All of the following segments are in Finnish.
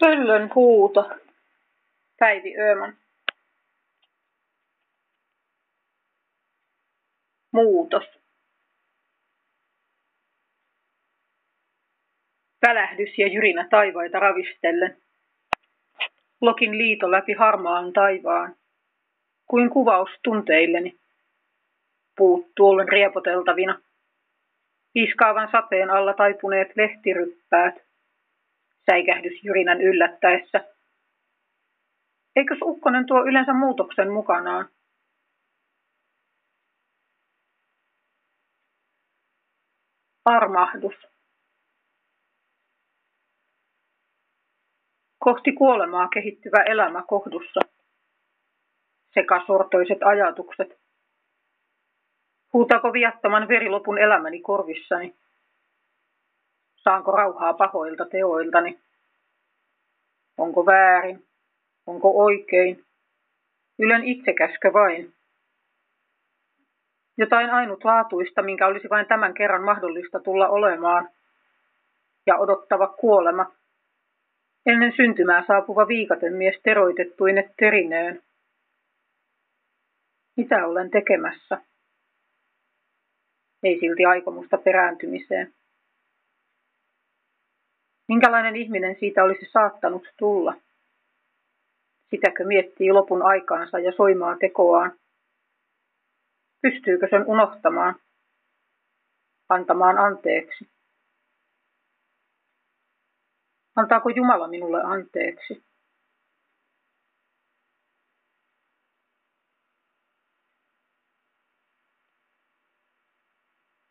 Pöllön huuto. Päivi Ööman. Muutos. Välähdys ja jyrinä taivaita ravistellen. Lokin liito läpi harmaan taivaan. Kuin kuvaus tunteilleni. Puut tuolen riepoteltavina. Iskaavan sateen alla taipuneet lehtiryppäät säikähdys Jyrinän yllättäessä. Eikös ukkonen tuo yleensä muutoksen mukanaan? Armahdus. Kohti kuolemaa kehittyvä elämä kohdussa. Sekasortoiset ajatukset. Huutaako viattoman verilopun elämäni korvissani? Saanko rauhaa pahoilta teoiltani? Onko väärin? Onko oikein? Ylen itsekäskö vain? Jotain ainutlaatuista, minkä olisi vain tämän kerran mahdollista tulla olemaan. Ja odottava kuolema. Ennen syntymää saapuva viikatemies teroitettuine terineen. Mitä olen tekemässä? Ei silti aikomusta perääntymiseen. Minkälainen ihminen siitä olisi saattanut tulla? Sitäkö miettii lopun aikaansa ja soimaa tekoaan? Pystyykö sen unohtamaan? Antamaan anteeksi? Antaako Jumala minulle anteeksi?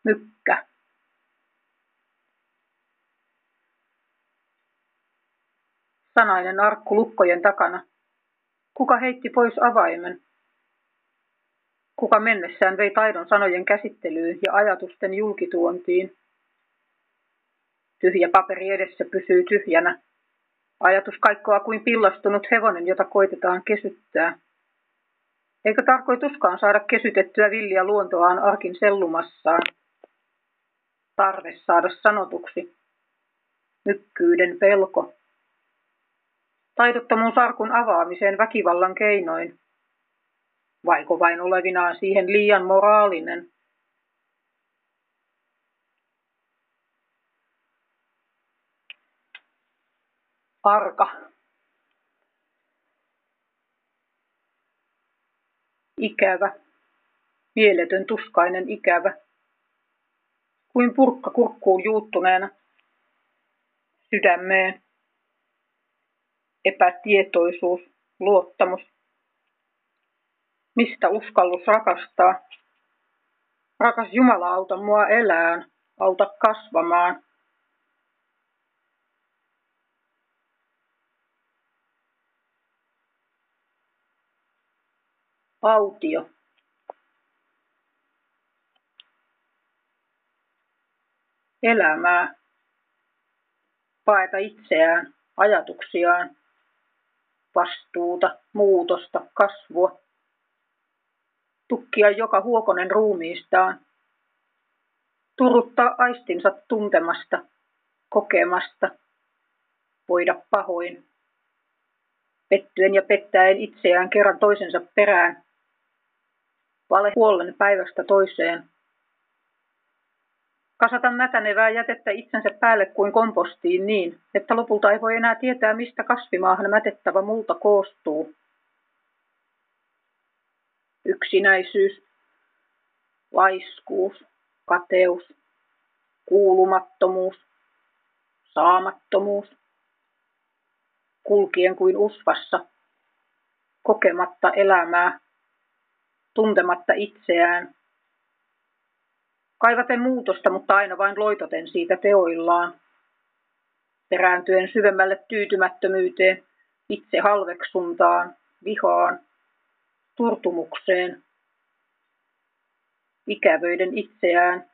Mykkä. Sanainen arkku lukkojen takana. Kuka heitti pois avaimen? Kuka mennessään vei taidon sanojen käsittelyyn ja ajatusten julkituontiin? Tyhjä paperi edessä pysyy tyhjänä. Ajatus kaikkoa kuin pillastunut hevonen, jota koitetaan kesyttää. Eikö tarkoituskaan saada kesytettyä villiä luontoaan arkin sellumassaan? Tarve saada sanotuksi. Mykkyyden pelko. Taidottomuus arkun avaamiseen väkivallan keinoin. Vaiko vain olevinaan siihen liian moraalinen? Arka. Ikävä. Mieletön tuskainen ikävä. Kuin purkka kurkkuun juuttuneena. Sydämeen epätietoisuus, luottamus. Mistä uskallus rakastaa? Rakas Jumala, auta mua elään, auta kasvamaan. Autio. Elämää. Paeta itseään, ajatuksiaan, vastuuta, muutosta, kasvua. Tukkia joka huokonen ruumiistaan. Turuttaa aistinsa tuntemasta, kokemasta, voida pahoin. Pettyen ja pettäen itseään kerran toisensa perään. Vale huollen päivästä toiseen Kasata mätänevää jätettä itsensä päälle kuin kompostiin niin, että lopulta ei voi enää tietää, mistä kasvimaahan mätettävä multa koostuu. Yksinäisyys, laiskuus, kateus, kuulumattomuus, saamattomuus, kulkien kuin usvassa, kokematta elämää, tuntematta itseään, Kaivaten muutosta, mutta aina vain loitoten siitä teoillaan. Perääntyen syvemmälle tyytymättömyyteen, itse halveksuntaan, vihaan, turtumukseen, ikävöiden itseään,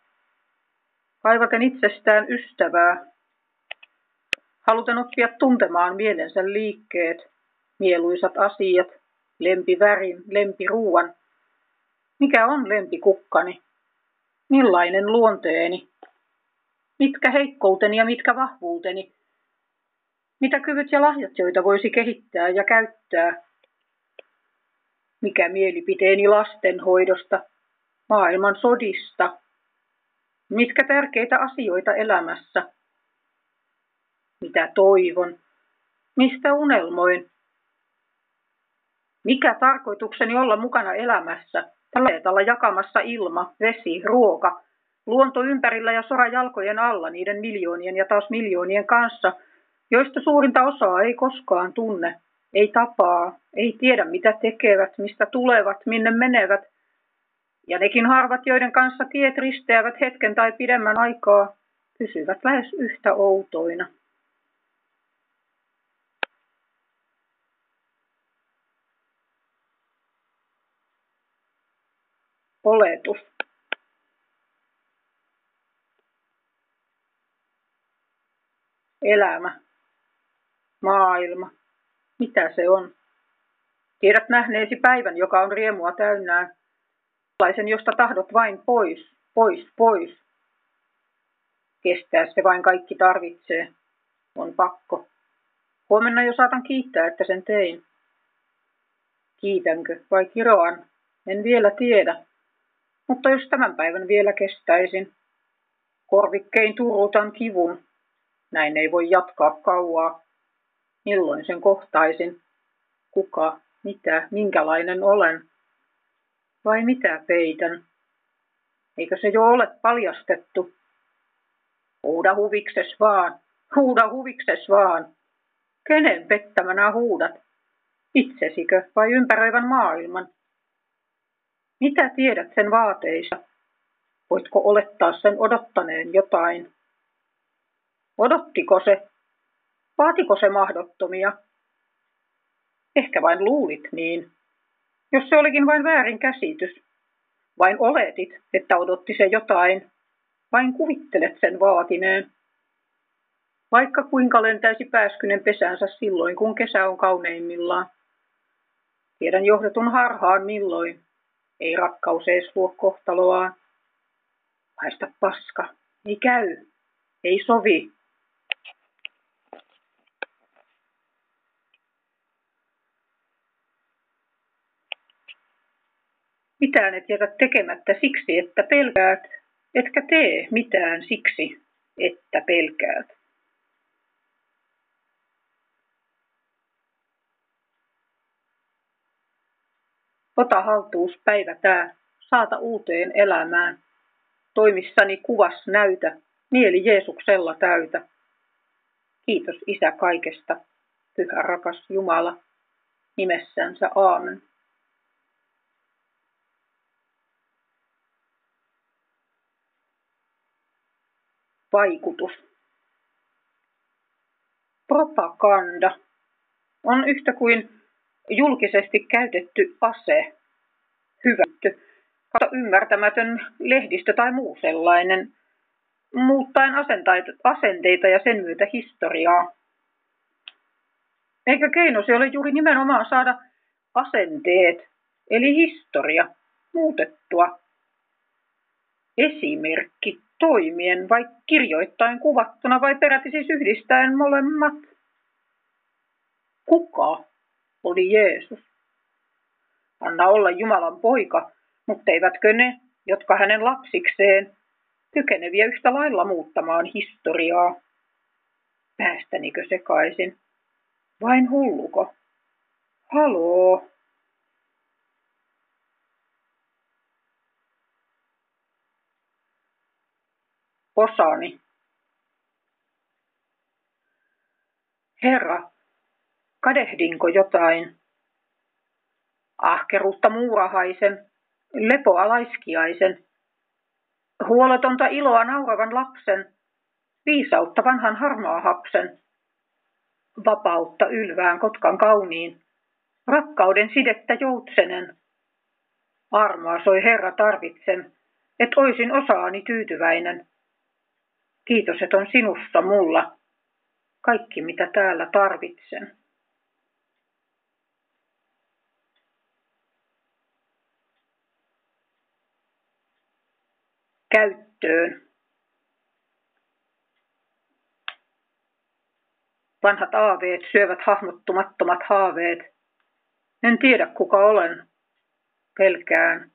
kaivaten itsestään ystävää, haluten oppia tuntemaan mielensä liikkeet, mieluisat asiat, lempivärin, lempiruuan. Mikä on lempikukkani? Millainen luonteeni? Mitkä heikkouteni ja mitkä vahvuuteni? Mitä kyvyt ja lahjat, joita voisi kehittää ja käyttää? Mikä mielipiteeni lastenhoidosta, maailman sodista? Mitkä tärkeitä asioita elämässä? Mitä toivon? Mistä unelmoin? Mikä tarkoitukseni olla mukana elämässä, planeetalla jakamassa ilma, vesi, ruoka, luonto ympärillä ja sora jalkojen alla niiden miljoonien ja taas miljoonien kanssa, joista suurinta osaa ei koskaan tunne, ei tapaa, ei tiedä mitä tekevät, mistä tulevat, minne menevät, ja nekin harvat, joiden kanssa tiet risteävät hetken tai pidemmän aikaa, pysyvät lähes yhtä outoina. Oletus elämä, maailma, mitä se on? Tiedät nähneesi päivän, joka on riemua täynnään, sellaisen, josta tahdot vain pois, pois, pois. Kestää se vain kaikki tarvitsee. On pakko. Huomenna jo saatan kiittää, että sen tein. Kiitänkö vai kiroan? En vielä tiedä. Mutta jos tämän päivän vielä kestäisin, korvikkein turutan kivun. Näin ei voi jatkaa kauaa. Milloin sen kohtaisin? Kuka, mitä, minkälainen olen? Vai mitä peitän? Eikö se jo ole paljastettu? Huuda huvikses vaan, huuda huvikses vaan. Kenen pettämänä huudat? Itsesikö vai ympäröivän maailman? Mitä tiedät sen vaateista? Voitko olettaa sen odottaneen jotain? Odottiko se? Vaatiko se mahdottomia? Ehkä vain luulit niin. Jos se olikin vain väärin käsitys, vain oletit, että odotti se jotain, vain kuvittelet sen vaatineen. Vaikka kuinka lentäisi pääskynen pesänsä silloin, kun kesä on kauneimmillaan. Tiedän johdetun harhaan milloin, ei rakkaus ees luo kohtaloaan. Haista paska. Ei käy. Ei sovi. Mitään et jätä tekemättä siksi, että pelkäät, etkä tee mitään siksi, että pelkäät. Ota haltuus päivä tää, saata uuteen elämään. Toimissani kuvas näytä, mieli Jeesuksella täytä. Kiitos Isä kaikesta, pyhä rakas Jumala, nimessänsä aamen. Vaikutus. Propaganda on yhtä kuin julkisesti käytetty ase, hyvätty, ymmärtämätön lehdistö tai muu sellainen, muuttaen asenteita ja sen myötä historiaa. Eikä keinosi ole juuri nimenomaan saada asenteet, eli historia, muutettua. Esimerkki toimien vai kirjoittain kuvattuna vai peräti siis yhdistäen molemmat. Kuka oli Jeesus. Anna olla Jumalan poika, mutta eivätkö ne, jotka hänen lapsikseen, kykeneviä yhtä lailla muuttamaan historiaa? Päästänikö sekaisin? Vain hulluko? Haloo? Osani. Herra, Kadehdinko jotain? Ahkeruutta muurahaisen, lepoa laiskiaisen, huoletonta iloa nauravan lapsen, viisautta vanhan harmaa hapsen, vapautta ylvään kotkan kauniin, rakkauden sidettä joutsenen. Armoa soi Herra tarvitsen, et oisin osaani tyytyväinen. Kiitos, et on sinussa mulla kaikki, mitä täällä tarvitsen. Käyttöön Vanhat aaveet syövät hahmottumattomat haaveet. En tiedä kuka olen. Pelkään.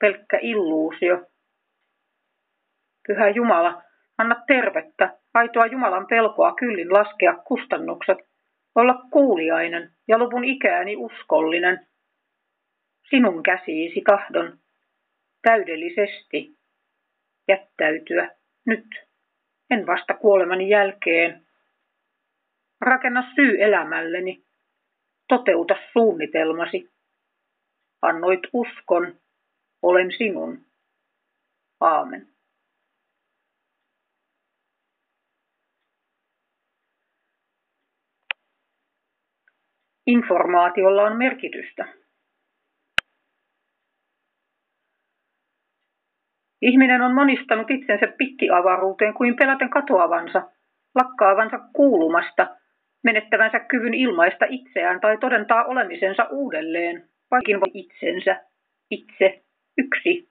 Pelkkä illuusio. Pyhä Jumala, anna tervettä, aitoa Jumalan pelkoa kyllin laskea kustannukset, olla kuuliainen ja lopun ikääni uskollinen. Sinun käsiisi tahdon täydellisesti jättäytyä nyt, en vasta kuolemani jälkeen. Rakenna syy elämälleni, toteuta suunnitelmasi. Annoit uskon, olen sinun. Aamen. Informaatiolla on merkitystä. Ihminen on monistanut itsensä pittiavaruuteen kuin peläten katoavansa, lakkaavansa kuulumasta, menettävänsä kyvyn ilmaista itseään tai todentaa olemisensa uudelleen, vaikin itsensä, itse, yksi.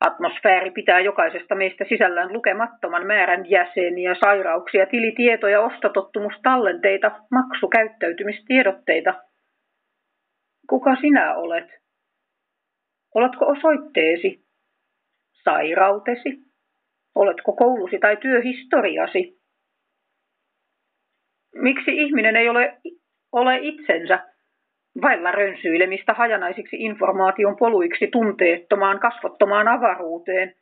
Atmosfääri pitää jokaisesta meistä sisällään lukemattoman määrän jäseniä, sairauksia, tilitietoja, ostotottumustallenteita, maksukäyttäytymistiedotteita. Kuka sinä olet? Oletko osoitteesi? Sairautesi? Oletko koulusi tai työhistoriasi? Miksi ihminen ei ole, ole itsensä, vailla rönsyilemistä hajanaisiksi informaation poluiksi tunteettomaan, kasvottomaan avaruuteen,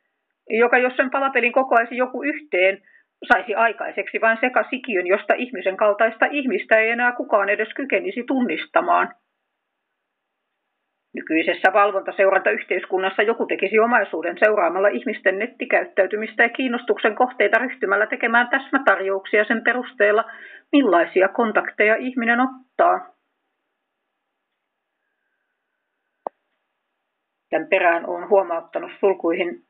joka jos sen palapelin kokoaisi joku yhteen, saisi aikaiseksi vain sekasikiön, josta ihmisen kaltaista ihmistä ei enää kukaan edes kykenisi tunnistamaan. Nykyisessä valvontaseurantayhteiskunnassa joku tekisi omaisuuden seuraamalla ihmisten nettikäyttäytymistä ja kiinnostuksen kohteita ryhtymällä tekemään täsmätarjouksia sen perusteella, millaisia kontakteja ihminen ottaa. Tämän perään olen huomauttanut sulkuihin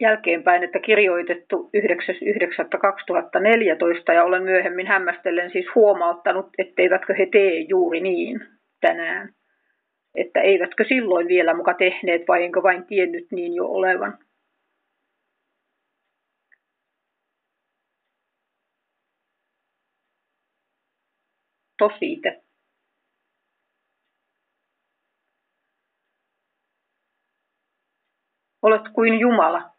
jälkeenpäin, että kirjoitettu 9.9.2014 ja olen myöhemmin hämmästellen siis huomauttanut, etteivätkö he tee juuri niin tänään. Että eivätkö silloin vielä muka tehneet vai enkö vain tiennyt niin jo olevan. Tosite. Olet kuin Jumala.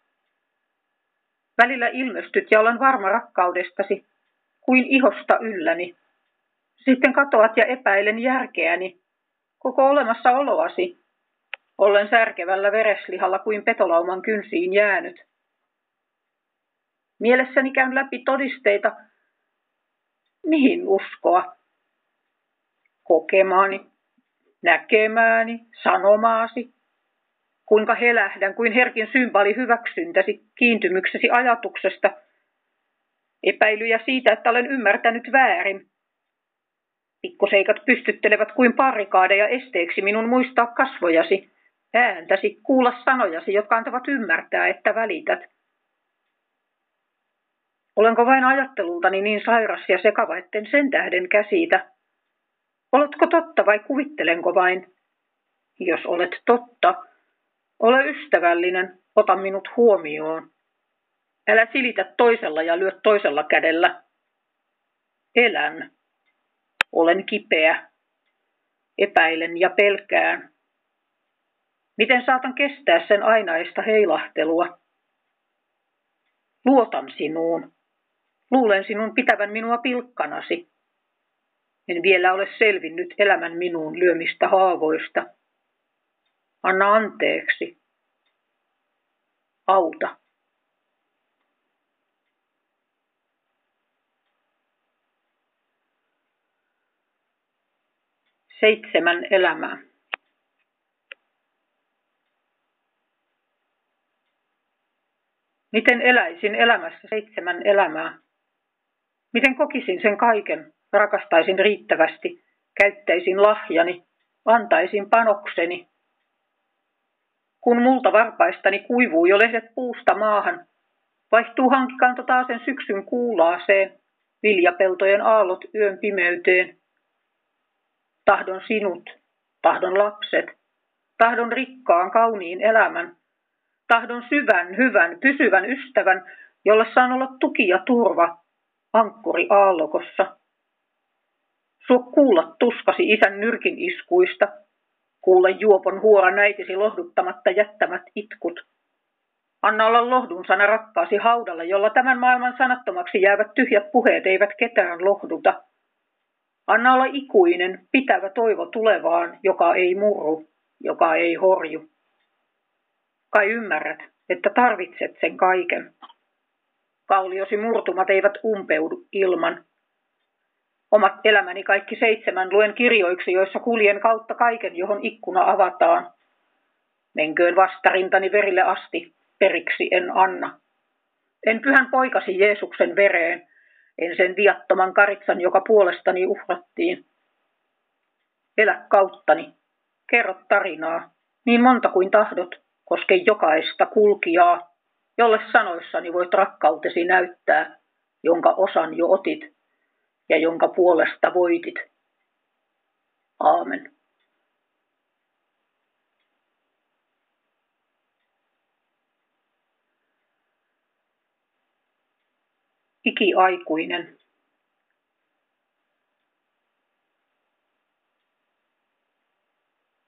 Välillä ilmestyt ja olen varma rakkaudestasi, kuin ihosta ylläni. Sitten katoat ja epäilen järkeäni, koko olemassaoloasi, ollen särkevällä vereslihalla kuin petolauman kynsiin jäänyt. Mielessäni käyn läpi todisteita, mihin uskoa. Kokemaani, näkemääni, sanomaasi, kuinka helähdän, kuin herkin symbali hyväksyntäsi, kiintymyksesi ajatuksesta, epäilyjä siitä, että olen ymmärtänyt väärin. Pikkuseikat pystyttelevät kuin parikaadeja esteeksi minun muistaa kasvojasi, ääntäsi, kuulla sanojasi, jotka antavat ymmärtää, että välität. Olenko vain ajattelultani niin sairas ja sekava, etten sen tähden käsitä? Oletko totta vai kuvittelenko vain? Jos olet totta, ole ystävällinen, ota minut huomioon. Älä silitä toisella ja lyö toisella kädellä. Elän. Olen kipeä. Epäilen ja pelkään. Miten saatan kestää sen ainaista heilahtelua? Luotan sinuun. Luulen sinun pitävän minua pilkkanasi. En vielä ole selvinnyt elämän minuun lyömistä haavoista. Anna anteeksi. Auta. Seitsemän elämää. Miten eläisin elämässä seitsemän elämää? Miten kokisin sen kaiken, rakastaisin riittävästi, käyttäisin lahjani, antaisin panokseni, kun multa varpaistani kuivuu jo lehdet puusta maahan, vaihtuu hankkikanto taas sen syksyn kuulaaseen, viljapeltojen aallot yön pimeyteen. Tahdon sinut, tahdon lapset, tahdon rikkaan kauniin elämän, tahdon syvän, hyvän, pysyvän ystävän, jolle saan olla tuki ja turva, ankkuri aallokossa. Suo kuulla tuskasi isän nyrkin iskuista, kuulla juopon huora näitisi lohduttamatta jättämät itkut. Anna olla lohdun sana rakkaasi haudalla, jolla tämän maailman sanattomaksi jäävät tyhjät puheet eivät ketään lohduta. Anna olla ikuinen, pitävä toivo tulevaan, joka ei murru, joka ei horju. Kai ymmärrät, että tarvitset sen kaiken. Kauliosi murtumat eivät umpeudu ilman. Omat elämäni kaikki seitsemän luen kirjoiksi, joissa kuljen kautta kaiken, johon ikkuna avataan. Menköön vastarintani verille asti, periksi en anna. En pyhän poikasi Jeesuksen vereen, en sen viattoman karitsan, joka puolestani uhrattiin. Elä kauttani, kerro tarinaa, niin monta kuin tahdot, koske jokaista kulkijaa, jolle sanoissani voit rakkautesi näyttää, jonka osan jo otit ja jonka puolesta voitit. Aamen. Ikiaikuinen.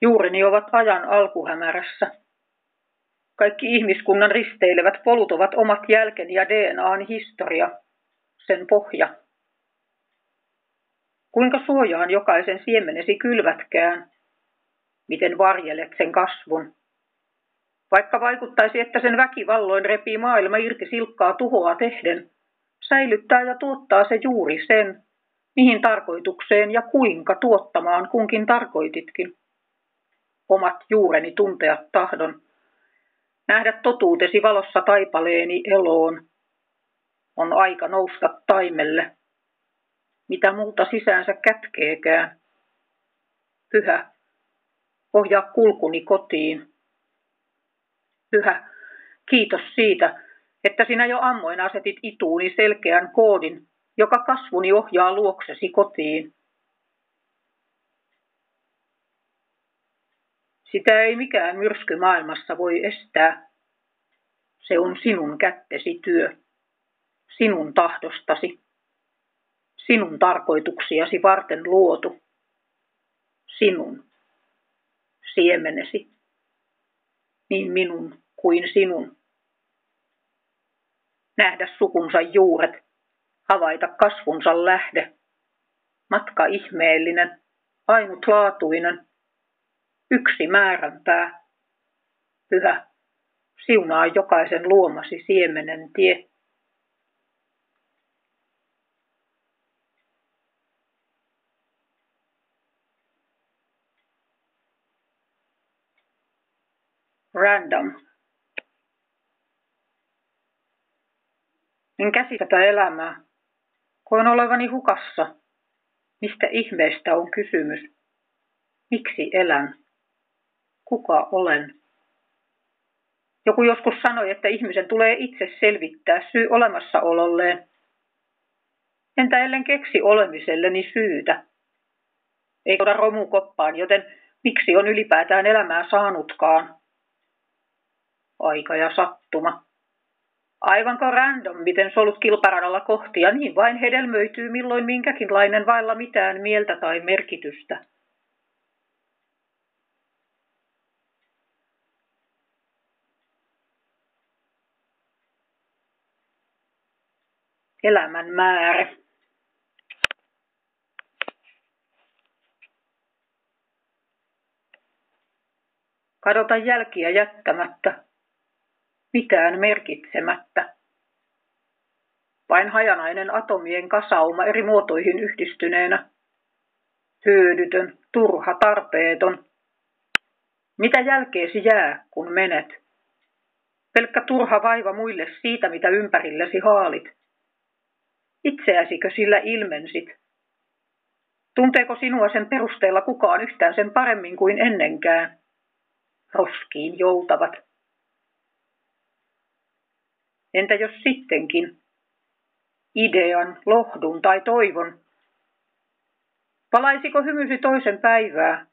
Juureni ovat ajan alkuhämärässä. Kaikki ihmiskunnan risteilevät polut ovat omat jälkeni ja DNAn historia, sen pohja. Kuinka suojaan jokaisen siemenesi kylvätkään? Miten varjelet sen kasvun? Vaikka vaikuttaisi, että sen väkivalloin repii maailma irti silkkaa tuhoa tehden, säilyttää ja tuottaa se juuri sen, mihin tarkoitukseen ja kuinka tuottamaan kunkin tarkoititkin. Omat juureni tuntea tahdon, nähdä totuutesi valossa taipaleeni eloon. On aika nousta taimelle, mitä muuta sisäänsä kätkeekään. Pyhä, ohjaa kulkuni kotiin. Pyhä, kiitos siitä, että sinä jo ammoin asetit ituuni selkeän koodin, joka kasvuni ohjaa luoksesi kotiin. Sitä ei mikään myrsky maailmassa voi estää. Se on sinun kättesi työ, sinun tahdostasi, sinun tarkoituksiasi varten luotu, sinun siemenesi, niin minun kuin sinun nähdä sukunsa juuret, havaita kasvunsa lähde. Matka ihmeellinen, ainutlaatuinen, yksi määränpää. Pyhä, siunaa jokaisen luomasi siemenen tie. Random. En käsitä elämää. Koen olevani hukassa. Mistä ihmeestä on kysymys? Miksi elän? Kuka olen? Joku joskus sanoi, että ihmisen tulee itse selvittää syy olemassaololleen. Entä ellen keksi olemiselleni syytä? Ei romu romukoppaan, joten miksi on ylipäätään elämää saanutkaan? Aika ja sattuma. Aivanko random, miten solut kilparadalla kohti ja niin vain hedelmöityy milloin minkäkinlainen vailla mitään mieltä tai merkitystä. Elämän määrä. Kadota jälkiä jättämättä, mitään merkitsemättä. Vain hajanainen atomien kasauma eri muotoihin yhdistyneenä. Hyödytön, turha, tarpeeton. Mitä jälkeesi jää, kun menet? Pelkkä turha vaiva muille siitä, mitä ympärillesi haalit. Itseäsikö sillä ilmensit? Tunteeko sinua sen perusteella kukaan yhtään sen paremmin kuin ennenkään? Roskiin joutavat. Entä jos sittenkin? Idean, lohdun tai toivon? Palaisiko hymysi toisen päivää?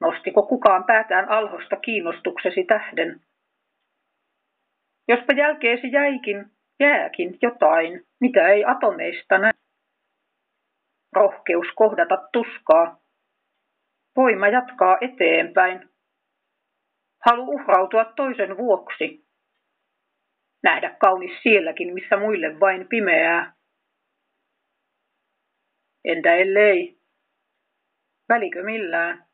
Nostiko kukaan päätään alhosta kiinnostuksesi tähden? Jospa jälkeesi jäikin, Jääkin jotain, mitä ei atomeista näe. Rohkeus kohdata tuskaa. Voima jatkaa eteenpäin. Halu uhrautua toisen vuoksi. Nähdä kaunis sielläkin, missä muille vain pimeää. Entä ellei? Välikö millään?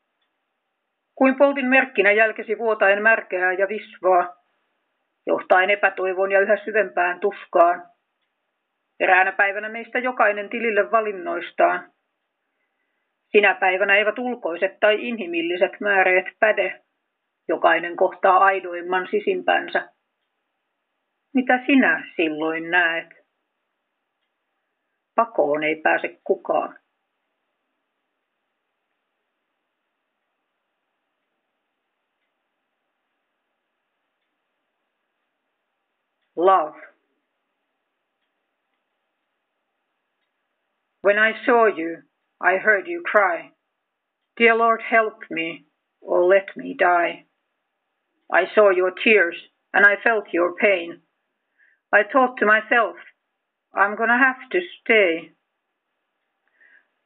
Kuin poltin merkkinä jälkesi vuotaen märkää ja visvaa, johtaen epätoivon ja yhä syvempään tuskaan. Eräänä päivänä meistä jokainen tilille valinnoistaan. Sinä päivänä eivät ulkoiset tai inhimilliset määreet päde. Jokainen kohtaa aidoimman sisimpänsä. Mitä sinä silloin näet? Pakoon ei pääse kukaan. love. When I saw you, I heard you cry, Dear Lord, help me, or let me die. I saw your tears, and I felt your pain. I thought to myself, I'm gonna have to stay.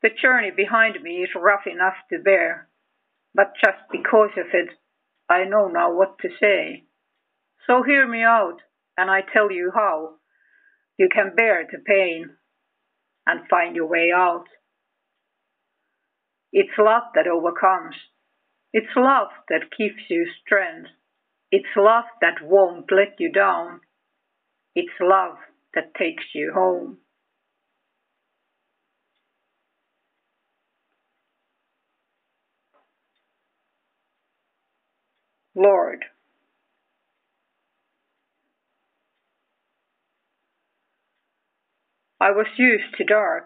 The journey behind me is rough enough to bear, but just because of it, I know now what to say. So hear me out and I tell you how you can bear the pain and find your way out. It's love that overcomes. It's love that gives you strength. It's love that won't let you down. It's love that takes you home. Lord, I was used to dark.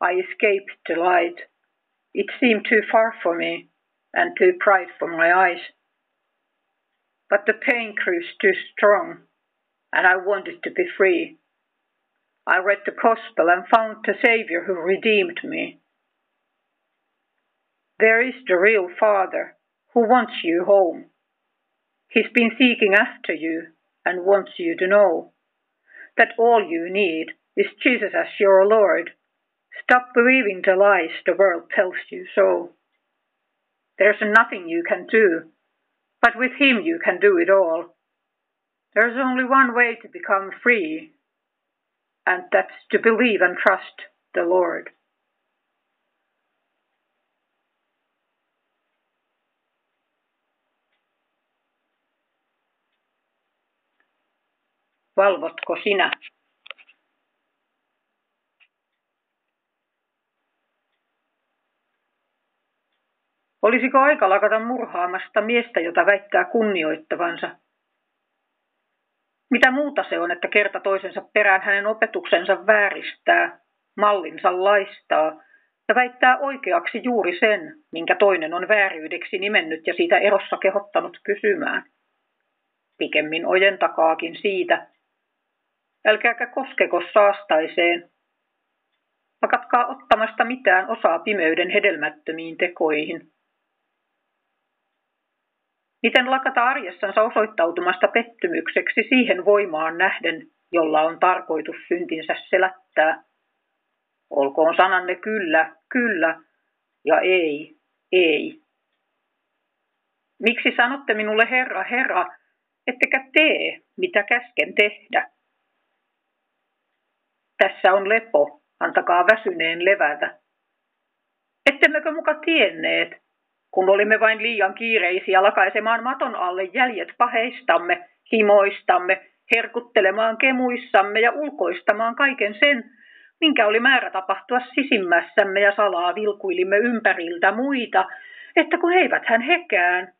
I escaped the light. It seemed too far for me and too bright for my eyes. But the pain grew too strong, and I wanted to be free. I read the Gospel and found the Saviour who redeemed me. There is the real Father who wants you home. He's been seeking after you and wants you to know that all you need is Jesus as your Lord. Stop believing the lies the world tells you so. There's nothing you can do, but with Him you can do it all. There's only one way to become free, and that's to believe and trust the Lord. Valvotko sinä? Olisiko aika lakata murhaamasta miestä, jota väittää kunnioittavansa? Mitä muuta se on, että kerta toisensa perään hänen opetuksensa vääristää, mallinsa laistaa ja väittää oikeaksi juuri sen, minkä toinen on vääryydeksi nimennyt ja siitä erossa kehottanut pysymään. Pikemmin ojentakaakin siitä. Älkääkä koskeko saastaiseen. Pakatkaa ottamasta mitään osaa pimeyden hedelmättömiin tekoihin. Miten lakata arjessansa osoittautumasta pettymykseksi siihen voimaan nähden, jolla on tarkoitus syntinsä selättää? Olkoon sananne kyllä, kyllä ja ei, ei. Miksi sanotte minulle Herra, Herra, ettekä tee, mitä käsken tehdä? Tässä on lepo, antakaa väsyneen levätä. Ettemmekö muka tienneet, kun olimme vain liian kiireisiä lakaisemaan maton alle jäljet paheistamme, himoistamme, herkuttelemaan kemuissamme ja ulkoistamaan kaiken sen, minkä oli määrä tapahtua sisimmässämme ja salaa vilkuilimme ympäriltä muita, että kun eivät hän hekään.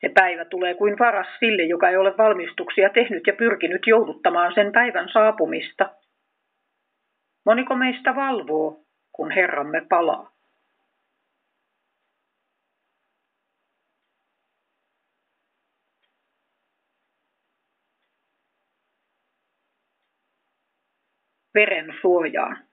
Se päivä tulee kuin varas sille, joka ei ole valmistuksia tehnyt ja pyrkinyt jouduttamaan sen päivän saapumista. Moniko meistä valvoo, kun Herramme palaa? Veren suojaan.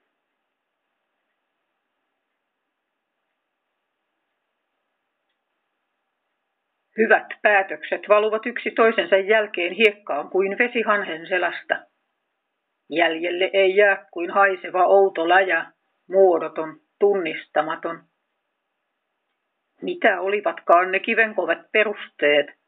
Hyvät päätökset valuvat yksi toisensa jälkeen hiekkaan kuin vesi hanhen selästä. Jäljelle ei jää kuin haiseva outo läjä, muodoton, tunnistamaton. Mitä olivatkaan ne kivenkovat perusteet?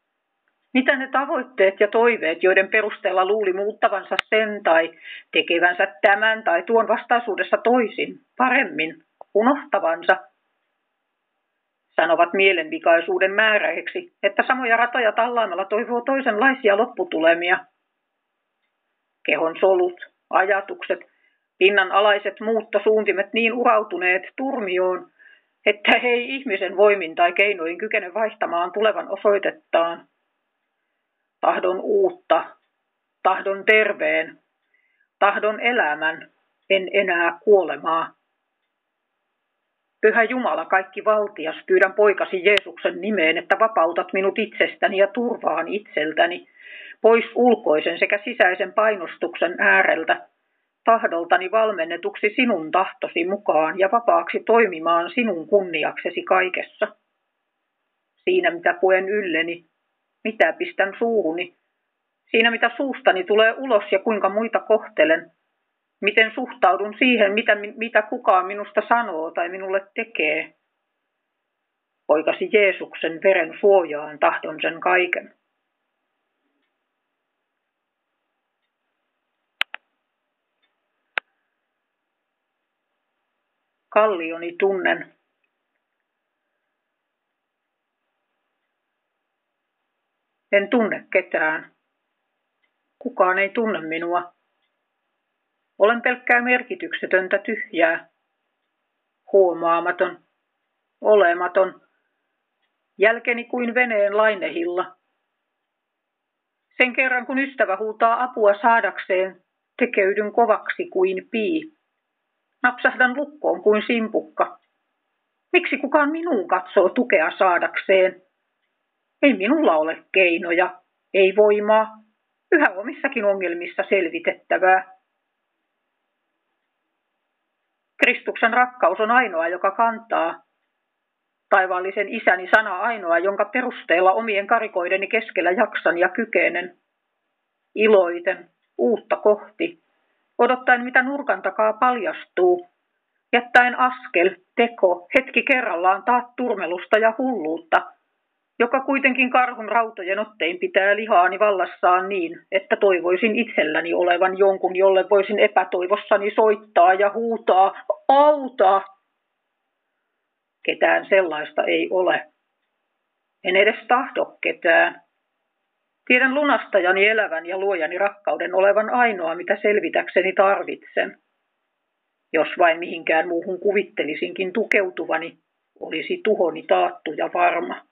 Mitä ne tavoitteet ja toiveet, joiden perusteella luuli muuttavansa sen tai tekevänsä tämän tai tuon vastaisuudessa toisin, paremmin, unohtavansa – sanovat mielenvikaisuuden määräiksi, että samoja ratoja tallaamalla toivoo toisenlaisia lopputulemia. Kehon solut, ajatukset, pinnan alaiset muuttosuuntimet niin urautuneet turmioon, että he ei ihmisen voimin tai keinoin kykene vaihtamaan tulevan osoitettaan. Tahdon uutta, tahdon terveen, tahdon elämän, en enää kuolemaa. Pyhä Jumala, kaikki valtias, pyydän poikasi Jeesuksen nimeen, että vapautat minut itsestäni ja turvaan itseltäni, pois ulkoisen sekä sisäisen painostuksen ääreltä, tahdoltani valmennetuksi sinun tahtosi mukaan ja vapaaksi toimimaan sinun kunniaksesi kaikessa. Siinä mitä puen ylleni, mitä pistän suuhuni, siinä mitä suustani tulee ulos ja kuinka muita kohtelen – miten suhtaudun siihen, mitä, mitä kukaan minusta sanoo tai minulle tekee. Poikasi Jeesuksen veren suojaan tahdon sen kaiken. Kallioni tunnen. En tunne ketään. Kukaan ei tunne minua. Olen pelkkää merkityksetöntä tyhjää, huomaamaton, olematon, jälkeni kuin veneen lainehilla. Sen kerran kun ystävä huutaa apua saadakseen, tekeydyn kovaksi kuin pii. Napsahdan lukkoon kuin simpukka. Miksi kukaan minuun katsoo tukea saadakseen? Ei minulla ole keinoja, ei voimaa, yhä omissakin ongelmissa selvitettävää. Kristuksen rakkaus on ainoa, joka kantaa. Taivaallisen isäni sana ainoa, jonka perusteella omien karikoideni keskellä jaksan ja kykenen. Iloiten, uutta kohti, odottaen mitä nurkan takaa paljastuu, jättäen askel, teko, hetki kerrallaan taat turmelusta ja hulluutta – joka kuitenkin karhun rautojen ottein pitää lihaani vallassaan niin, että toivoisin itselläni olevan jonkun, jolle voisin epätoivossani soittaa ja huutaa, auta! Ketään sellaista ei ole. En edes tahdo ketään. Tiedän lunastajani elävän ja luojani rakkauden olevan ainoa, mitä selvitäkseni tarvitsen. Jos vain mihinkään muuhun kuvittelisinkin tukeutuvani, olisi tuhoni taattu ja varma.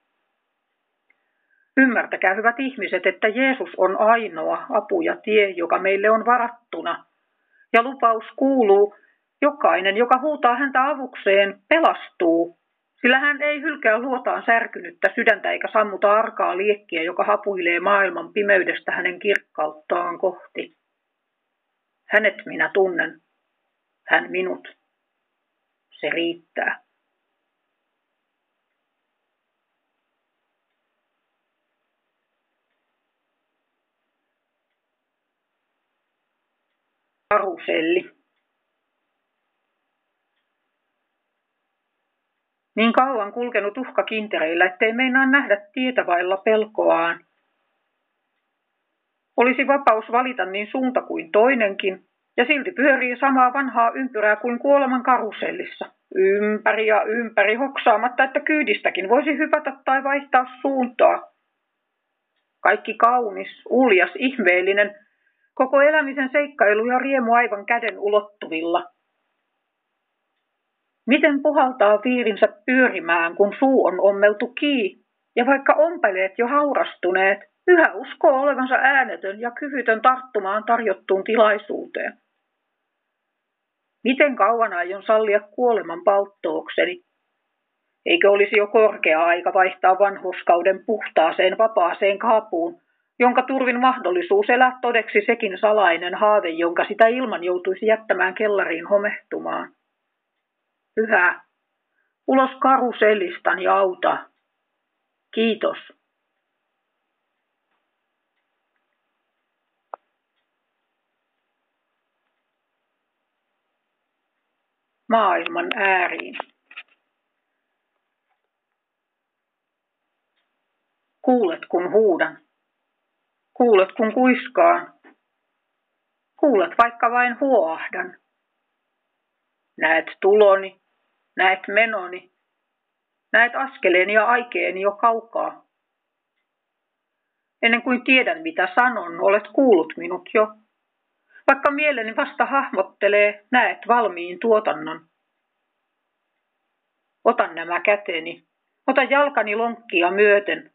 Ymmärtäkää hyvät ihmiset, että Jeesus on ainoa apu ja tie, joka meille on varattuna. Ja lupaus kuuluu, jokainen, joka huutaa häntä avukseen, pelastuu, sillä hän ei hylkää luotaan särkynyttä sydäntä eikä sammuta arkaa liekkiä, joka hapuilee maailman pimeydestä hänen kirkkauttaan kohti. Hänet minä tunnen, hän minut. Se riittää. Karuselli. Niin kauan kulkenut uhka kintereillä, ettei meinaa nähdä tietä vailla pelkoaan. Olisi vapaus valita niin suunta kuin toinenkin, ja silti pyörii samaa vanhaa ympyrää kuin kuoleman karusellissa. Ympäri ja ympäri hoksaamatta, että kyydistäkin voisi hypätä tai vaihtaa suuntaa. Kaikki kaunis, uljas, ihmeellinen, Koko elämisen seikkailu ja riemu aivan käden ulottuvilla. Miten puhaltaa viirinsä pyörimään, kun suu on ommeltu kii, ja vaikka ompeleet jo haurastuneet, yhä uskoo olevansa äänetön ja kyvytön tarttumaan tarjottuun tilaisuuteen. Miten kauan aion sallia kuoleman palttookseni? Eikö olisi jo korkea aika vaihtaa vanhuskauden puhtaaseen vapaaseen kaapuun, jonka turvin mahdollisuus elää todeksi sekin salainen haave, jonka sitä ilman joutuisi jättämään kellariin homehtumaan. Pyhä, ulos karuselistani auta. Kiitos. Maailman ääriin. Kuulet, kun huudan kuulet kun kuiskaan, kuulet vaikka vain huoahdan. Näet tuloni, näet menoni, näet askeleeni ja aikeeni jo kaukaa. Ennen kuin tiedän mitä sanon, olet kuullut minut jo. Vaikka mieleni vasta hahmottelee, näet valmiin tuotannon. Ota nämä käteni, ota jalkani lonkkia myöten,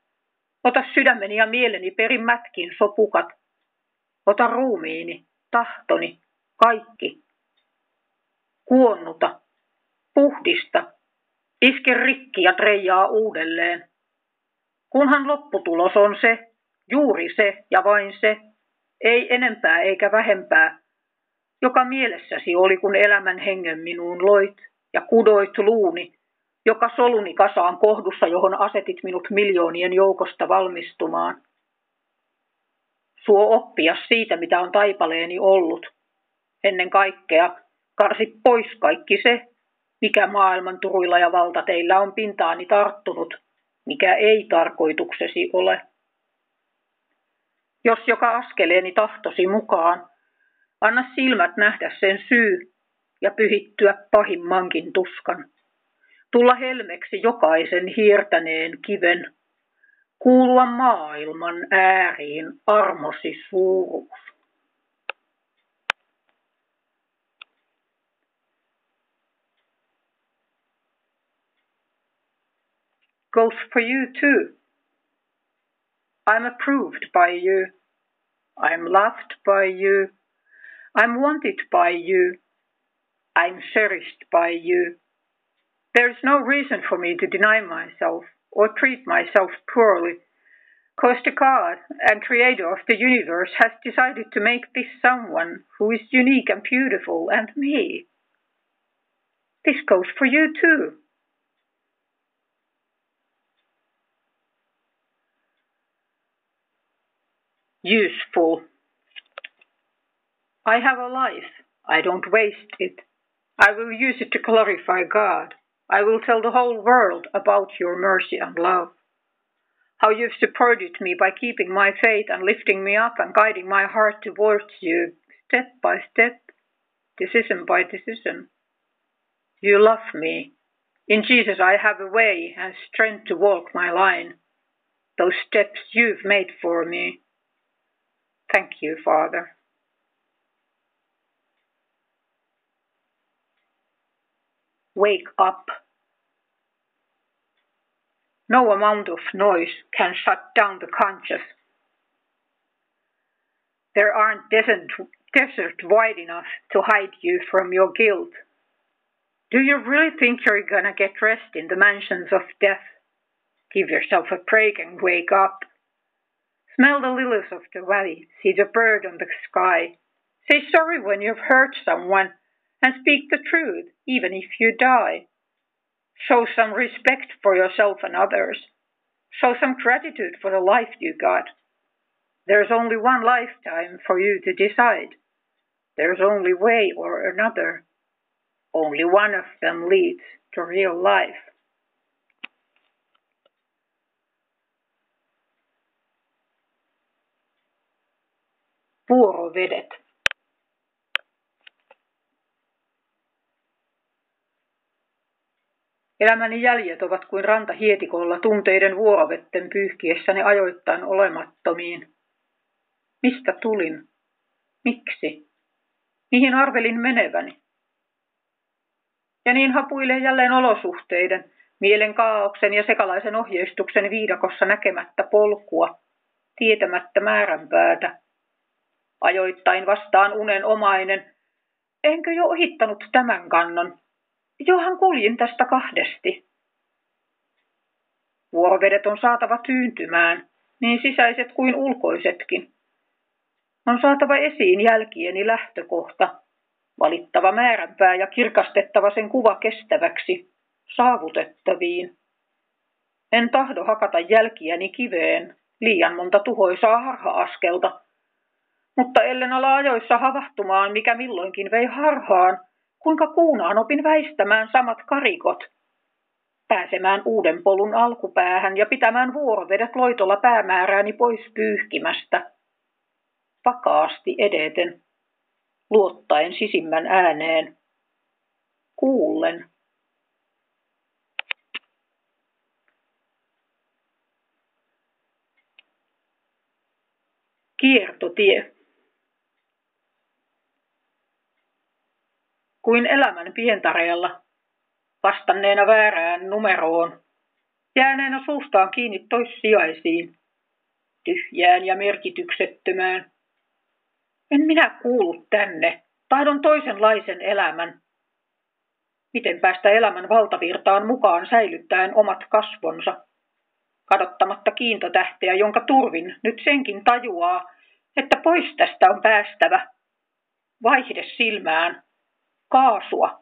ota sydämeni ja mieleni perimmätkin sopukat, ota ruumiini, tahtoni, kaikki. Kuonnuta, puhdista, iske rikki ja treijaa uudelleen. Kunhan lopputulos on se, juuri se ja vain se, ei enempää eikä vähempää, joka mielessäsi oli, kun elämän hengen minuun loit ja kudoit luuni, joka soluni kasaan kohdussa, johon asetit minut miljoonien joukosta valmistumaan. Suo oppia siitä, mitä on taipaleeni ollut. Ennen kaikkea karsi pois kaikki se, mikä maailman turuilla ja valtateillä on pintaani tarttunut, mikä ei tarkoituksesi ole. Jos joka askeleeni tahtosi mukaan, anna silmät nähdä sen syy ja pyhittyä pahimmankin tuskan. Tulla helmeksi jokaisen hiirtäneen kiven, kuulua maailman ääriin armosi suuruus. Goes for you too. I'm approved by you. I'm loved by you. I'm wanted by you. I'm cherished by you. There is no reason for me to deny myself or treat myself poorly, because the God and Creator of the universe has decided to make this someone who is unique and beautiful and me. This goes for you too. useful. I have a life. I don't waste it. I will use it to glorify God. I will tell the whole world about your mercy and love. How you've supported me by keeping my faith and lifting me up and guiding my heart towards you step by step, decision by decision. You love me. In Jesus, I have a way and strength to walk my line. Those steps you've made for me. Thank you, Father. Wake up. No amount of noise can shut down the conscious. There aren't desert, desert wide enough to hide you from your guilt. Do you really think you're gonna get rest in the mansions of death? Give yourself a break and wake up. Smell the lilies of the valley, see the bird on the sky. Say sorry when you've hurt someone, and speak the truth, even if you die. Show some respect for yourself and others. Show some gratitude for the life you got. There's only one lifetime for you to decide. There's only way or another. Only one of them leads to real life. Vuorovedet. Elämäni jäljet ovat kuin ranta hietikolla tunteiden vuorovetten pyyhkiessäni ajoittain olemattomiin. Mistä tulin? Miksi? Mihin arvelin meneväni? Ja niin hapuilee jälleen olosuhteiden, mielen kaauksen ja sekalaisen ohjeistuksen viidakossa näkemättä polkua, tietämättä määränpäätä, ajoittain vastaan unenomainen. Enkö jo ohittanut tämän kannon? Johan kuljin tästä kahdesti. Vuorovedet on saatava tyyntymään, niin sisäiset kuin ulkoisetkin. On saatava esiin jälkieni lähtökohta, valittava määränpää ja kirkastettava sen kuva kestäväksi, saavutettaviin. En tahdo hakata jälkiäni kiveen, liian monta tuhoisaa harha-askelta, mutta ellen ala ajoissa havahtumaan, mikä milloinkin vei harhaan, kuinka kuunaan opin väistämään samat karikot, pääsemään uuden polun alkupäähän ja pitämään vuorovedet loitolla päämäärääni pois pyyhkimästä. Vakaasti edeten, luottaen sisimmän ääneen, kuullen. Kiertotie. Kuin elämän pientareella, vastanneena väärään numeroon, jääneenä suustaan kiinni toissijaisiin, tyhjään ja merkityksettömään. En minä kuulu tänne, tahdon toisenlaisen elämän. Miten päästä elämän valtavirtaan mukaan säilyttäen omat kasvonsa? kadottamatta kiintotähteä, jonka turvin nyt senkin tajuaa, että pois tästä on päästävä. Vaihde silmään. Kaasua.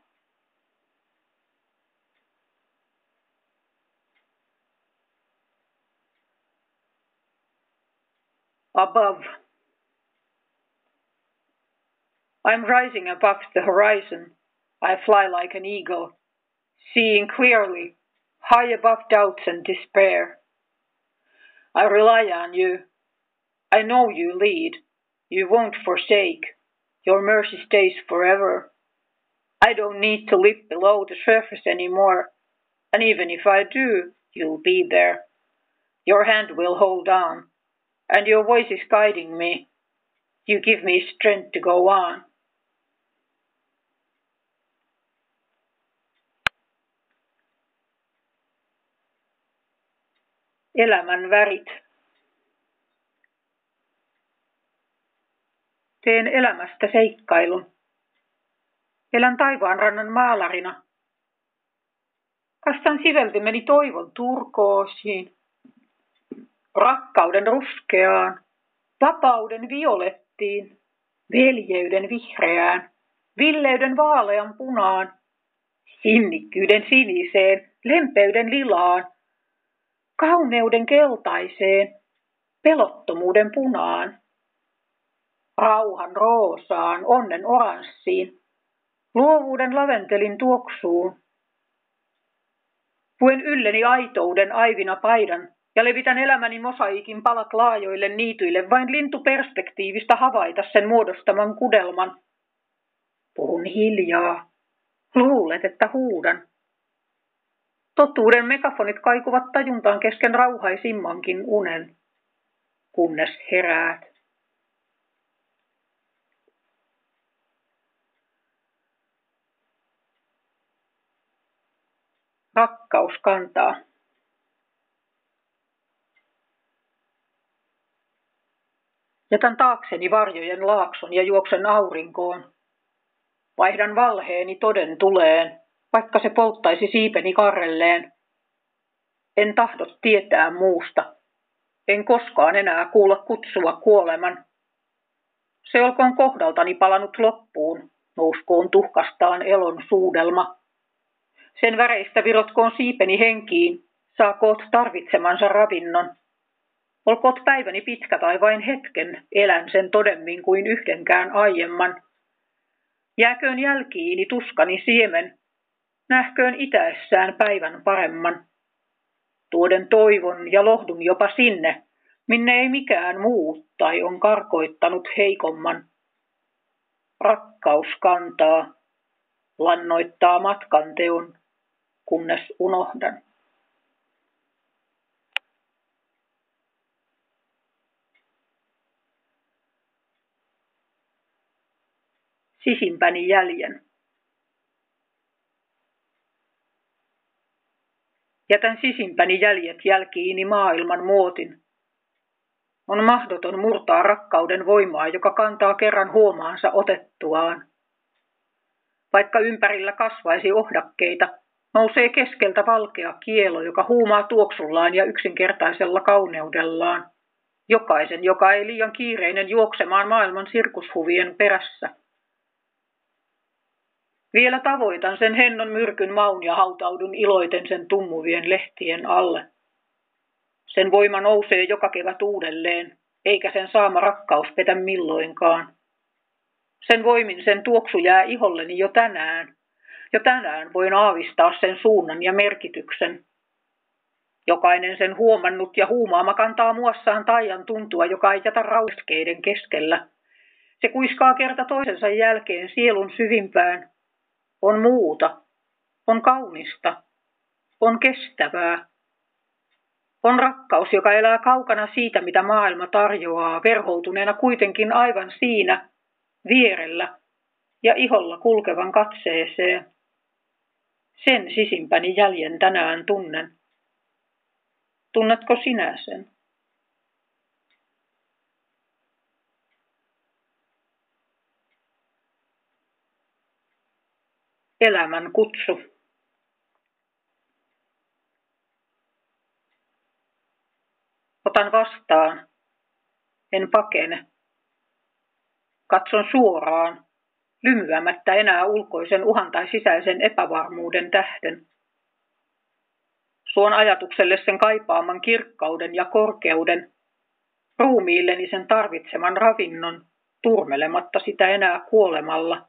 Above. I'm rising above the horizon. I fly like an eagle, seeing clearly, high above doubts and despair. I rely on you. I know you lead. You won't forsake. Your mercy stays forever. I don't need to live below the surface anymore. And even if I do, you'll be there. Your hand will hold on. And your voice is guiding me. You give me strength to go on. Elämän värit. Teen elämästä seikkailun. Elän taivaan rannan maalarina. Kastan siveltimeni toivon turkoosiin, rakkauden ruskeaan, vapauden violettiin, veljeyden vihreään, villeyden vaalean punaan, sinnikkyyden siniseen, lempeyden lilaan, kauneuden keltaiseen, pelottomuuden punaan, rauhan roosaan, onnen oranssiin, luovuuden laventelin tuoksuun. Puen ylleni aitouden aivina paidan ja levitän elämäni mosaiikin palat laajoille niityille vain lintuperspektiivistä havaita sen muodostaman kudelman. Puhun hiljaa. Luulet, että huudan. Totuuden megafonit kaikuvat tajuntaan kesken rauhaisimmankin unen, kunnes heräät. Rakkaus kantaa. Jätän taakseni varjojen laakson ja juoksen aurinkoon. Vaihdan valheeni toden tuleen vaikka se polttaisi siipeni karrelleen. En tahdo tietää muusta. En koskaan enää kuulla kutsua kuoleman. Se olkoon kohdaltani palanut loppuun, nouskoon tuhkastaan elon suudelma. Sen väreistä virotkoon siipeni henkiin, saakoot tarvitsemansa ravinnon. Olkoot päiväni pitkä tai vain hetken, elän sen todemmin kuin yhdenkään aiemman. Jääköön jälkiini tuskani siemen, nähköön itäessään päivän paremman. Tuoden toivon ja lohdun jopa sinne, minne ei mikään muu tai on karkoittanut heikomman. Rakkaus kantaa, lannoittaa matkan teon, kunnes unohdan. Sisimpäni jäljen. Jätän sisimpäni jäljet jälkiini maailman muotin. On mahdoton murtaa rakkauden voimaa, joka kantaa kerran huomaansa otettuaan. Vaikka ympärillä kasvaisi ohdakkeita, nousee keskeltä valkea kielo, joka huumaa tuoksullaan ja yksinkertaisella kauneudellaan. Jokaisen, joka ei liian kiireinen juoksemaan maailman sirkushuvien perässä. Vielä tavoitan sen hennon myrkyn maun ja hautaudun iloiten sen tummuvien lehtien alle. Sen voima nousee joka kevät uudelleen, eikä sen saama rakkaus petä milloinkaan. Sen voimin sen tuoksu jää iholleni jo tänään. Jo tänään voin aavistaa sen suunnan ja merkityksen. Jokainen sen huomannut ja huumaama kantaa muassaan taian tuntua, joka ei jätä rauskeiden keskellä. Se kuiskaa kerta toisensa jälkeen sielun syvimpään. On muuta. On kaunista. On kestävää. On rakkaus, joka elää kaukana siitä, mitä maailma tarjoaa, verhoutuneena kuitenkin aivan siinä, vierellä ja iholla kulkevan katseeseen. Sen sisimpäni jäljen tänään tunnen. Tunnetko sinä sen? Elämän kutsu. Otan vastaan. En pakene. Katson suoraan, lymyämättä enää ulkoisen uhan tai sisäisen epävarmuuden tähden. Suon ajatukselle sen kaipaaman kirkkauden ja korkeuden, ruumiilleni sen tarvitseman ravinnon, turmelematta sitä enää kuolemalla.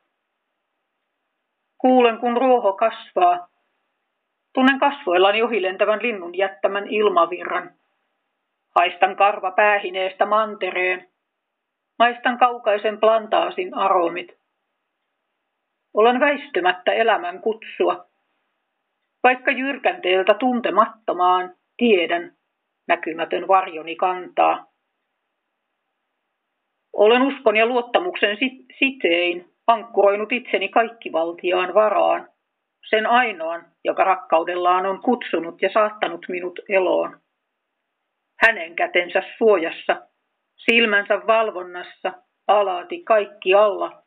Kuulen, kun ruoho kasvaa. Tunnen kasvoillani ohilentävän linnun jättämän ilmavirran. Haistan karva päähineestä mantereen. Maistan kaukaisen plantaasin aromit. Olen väistymättä elämän kutsua. Vaikka jyrkänteeltä tuntemattomaan, tiedän, näkymätön varjoni kantaa. Olen uskon ja luottamuksen sitein ankkuroinut itseni kaikkivaltiaan varaan, sen ainoan, joka rakkaudellaan on kutsunut ja saattanut minut eloon. Hänen kätensä suojassa, silmänsä valvonnassa, alaati kaikki alla,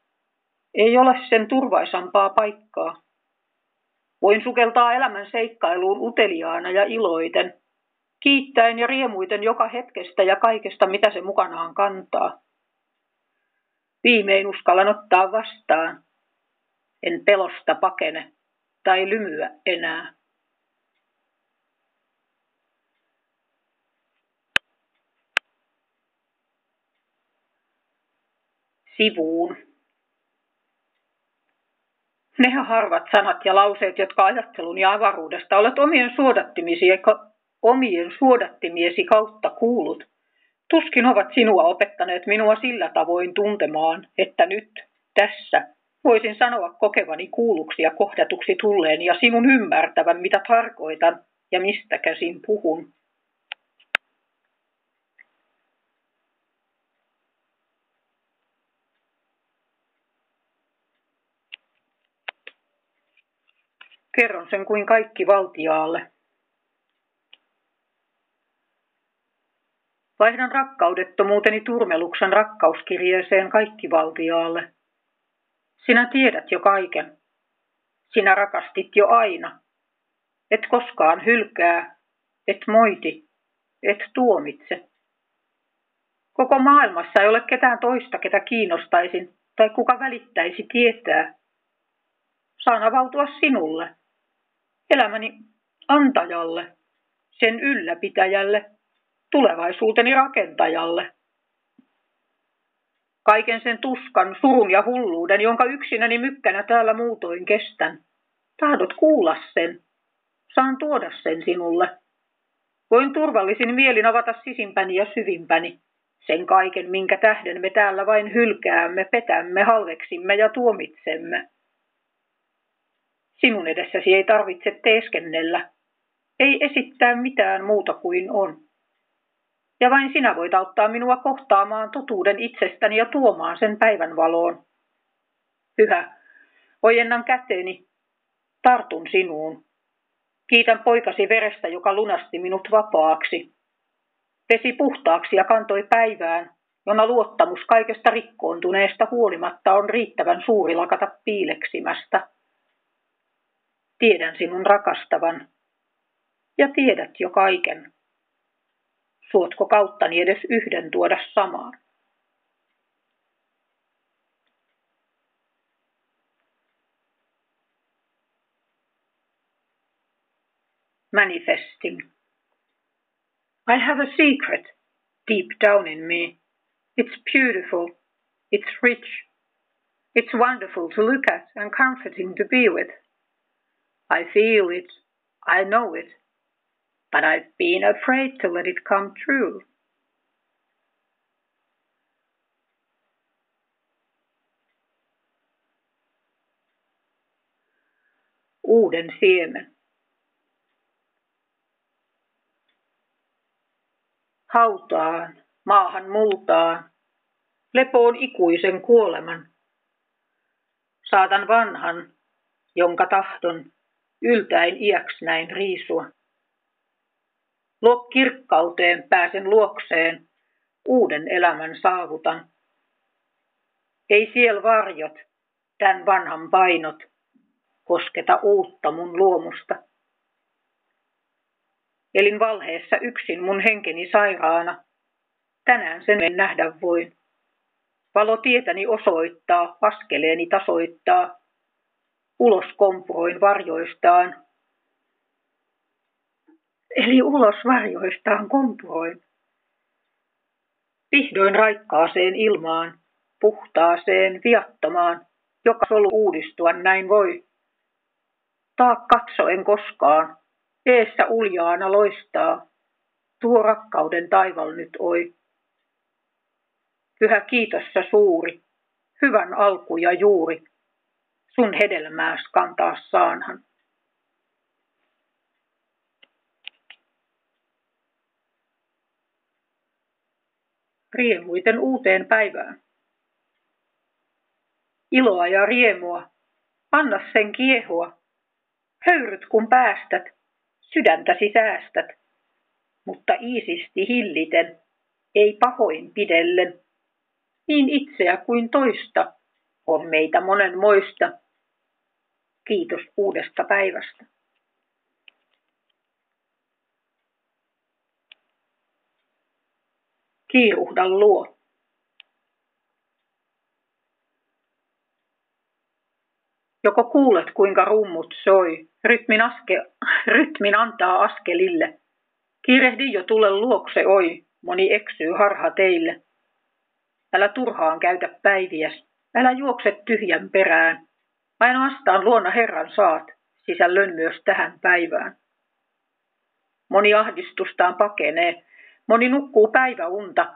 ei ole sen turvaisampaa paikkaa. Voin sukeltaa elämän seikkailuun uteliaana ja iloiten, kiittäen ja riemuiten joka hetkestä ja kaikesta, mitä se mukanaan kantaa. Viimein uskallan ottaa vastaan. En pelosta pakene tai lymyä enää. Sivuun. Ne harvat sanat ja lauseet, jotka ajattelun ja avaruudesta olet omien suodattimiesi, omien suodattimiesi kautta kuulut, tuskin ovat sinua opettaneet minua sillä tavoin tuntemaan, että nyt, tässä, voisin sanoa kokevani kuulluksi ja kohdatuksi tulleen ja sinun ymmärtävän, mitä tarkoitan ja mistä käsin puhun. Kerron sen kuin kaikki valtiaalle. Vaihdan rakkaudettomuuteni turmeluksen rakkauskirjeeseen kaikkivaltiaalle. Sinä tiedät jo kaiken. Sinä rakastit jo aina. Et koskaan hylkää, et moiti, et tuomitse. Koko maailmassa ei ole ketään toista, ketä kiinnostaisin tai kuka välittäisi tietää. Saan avautua sinulle elämäni antajalle, sen ylläpitäjälle, tulevaisuuteni rakentajalle. Kaiken sen tuskan, surun ja hulluuden, jonka yksinäni mykkänä täällä muutoin kestän. Tahdot kuulla sen. Saan tuoda sen sinulle. Voin turvallisin mielin avata sisimpäni ja syvimpäni. Sen kaiken, minkä tähden me täällä vain hylkäämme, petämme, halveksimme ja tuomitsemme. Sinun edessäsi ei tarvitse teeskennellä, ei esittää mitään muuta kuin on. Ja vain sinä voit auttaa minua kohtaamaan totuuden itsestäni ja tuomaan sen päivän valoon. Pyhä, ojennan käteeni, tartun sinuun. Kiitän poikasi verestä, joka lunasti minut vapaaksi. Pesi puhtaaksi ja kantoi päivään, jona luottamus kaikesta rikkoontuneesta huolimatta on riittävän suuri lakata piileksimästä. Tiedän sinun rakastavan. Ja tiedät jo kaiken. Suotko kauttani edes yhden tuoda samaan? Manifesting. I have a secret deep down in me. It's beautiful. It's rich. It's wonderful to look at and comforting to be with. I feel it, I know it, but I've been afraid to let it come true. Uuden siemen. Hautaan, maahan multaan, lepoon ikuisen kuoleman. Saatan vanhan, jonka tahton yltäin iäks näin riisua. Luo kirkkauteen pääsen luokseen, uuden elämän saavutan. Ei siel varjot, tän vanhan painot, kosketa uutta mun luomusta. Elin valheessa yksin mun henkeni sairaana. Tänään sen nähdä voin. Valo tietäni osoittaa, askeleeni tasoittaa. Ulos kompuroin varjoistaan. Eli ulos varjoistaan kompuroin. Vihdoin raikkaaseen ilmaan, puhtaaseen, viattomaan, joka solu uudistua näin voi. Taak katsoen koskaan, eessä uljaana loistaa, tuo rakkauden taival nyt oi. Pyhä kiitossa suuri, hyvän alku ja juuri, sun hedelmääs kantaa saanhan. Riemuiten uuteen päivään. Iloa ja riemua, anna sen kiehua. Höyryt kun päästät, sydäntäsi säästät, mutta iisisti hilliten, ei pahoin pidellen niin itseä kuin toista on meitä monen moista. Kiitos uudesta päivästä. Kiiruhda luo. Joko kuulet, kuinka rummut soi, rytmin, aske, rytmin antaa askelille. Kiirehdi jo tule luokse oi, moni eksyy harha teille. Älä turhaan käytä päiviäs, älä juokse tyhjän perään. Ainoastaan luona Herran saat sisällön myös tähän päivään. Moni ahdistustaan pakenee, moni nukkuu päiväunta.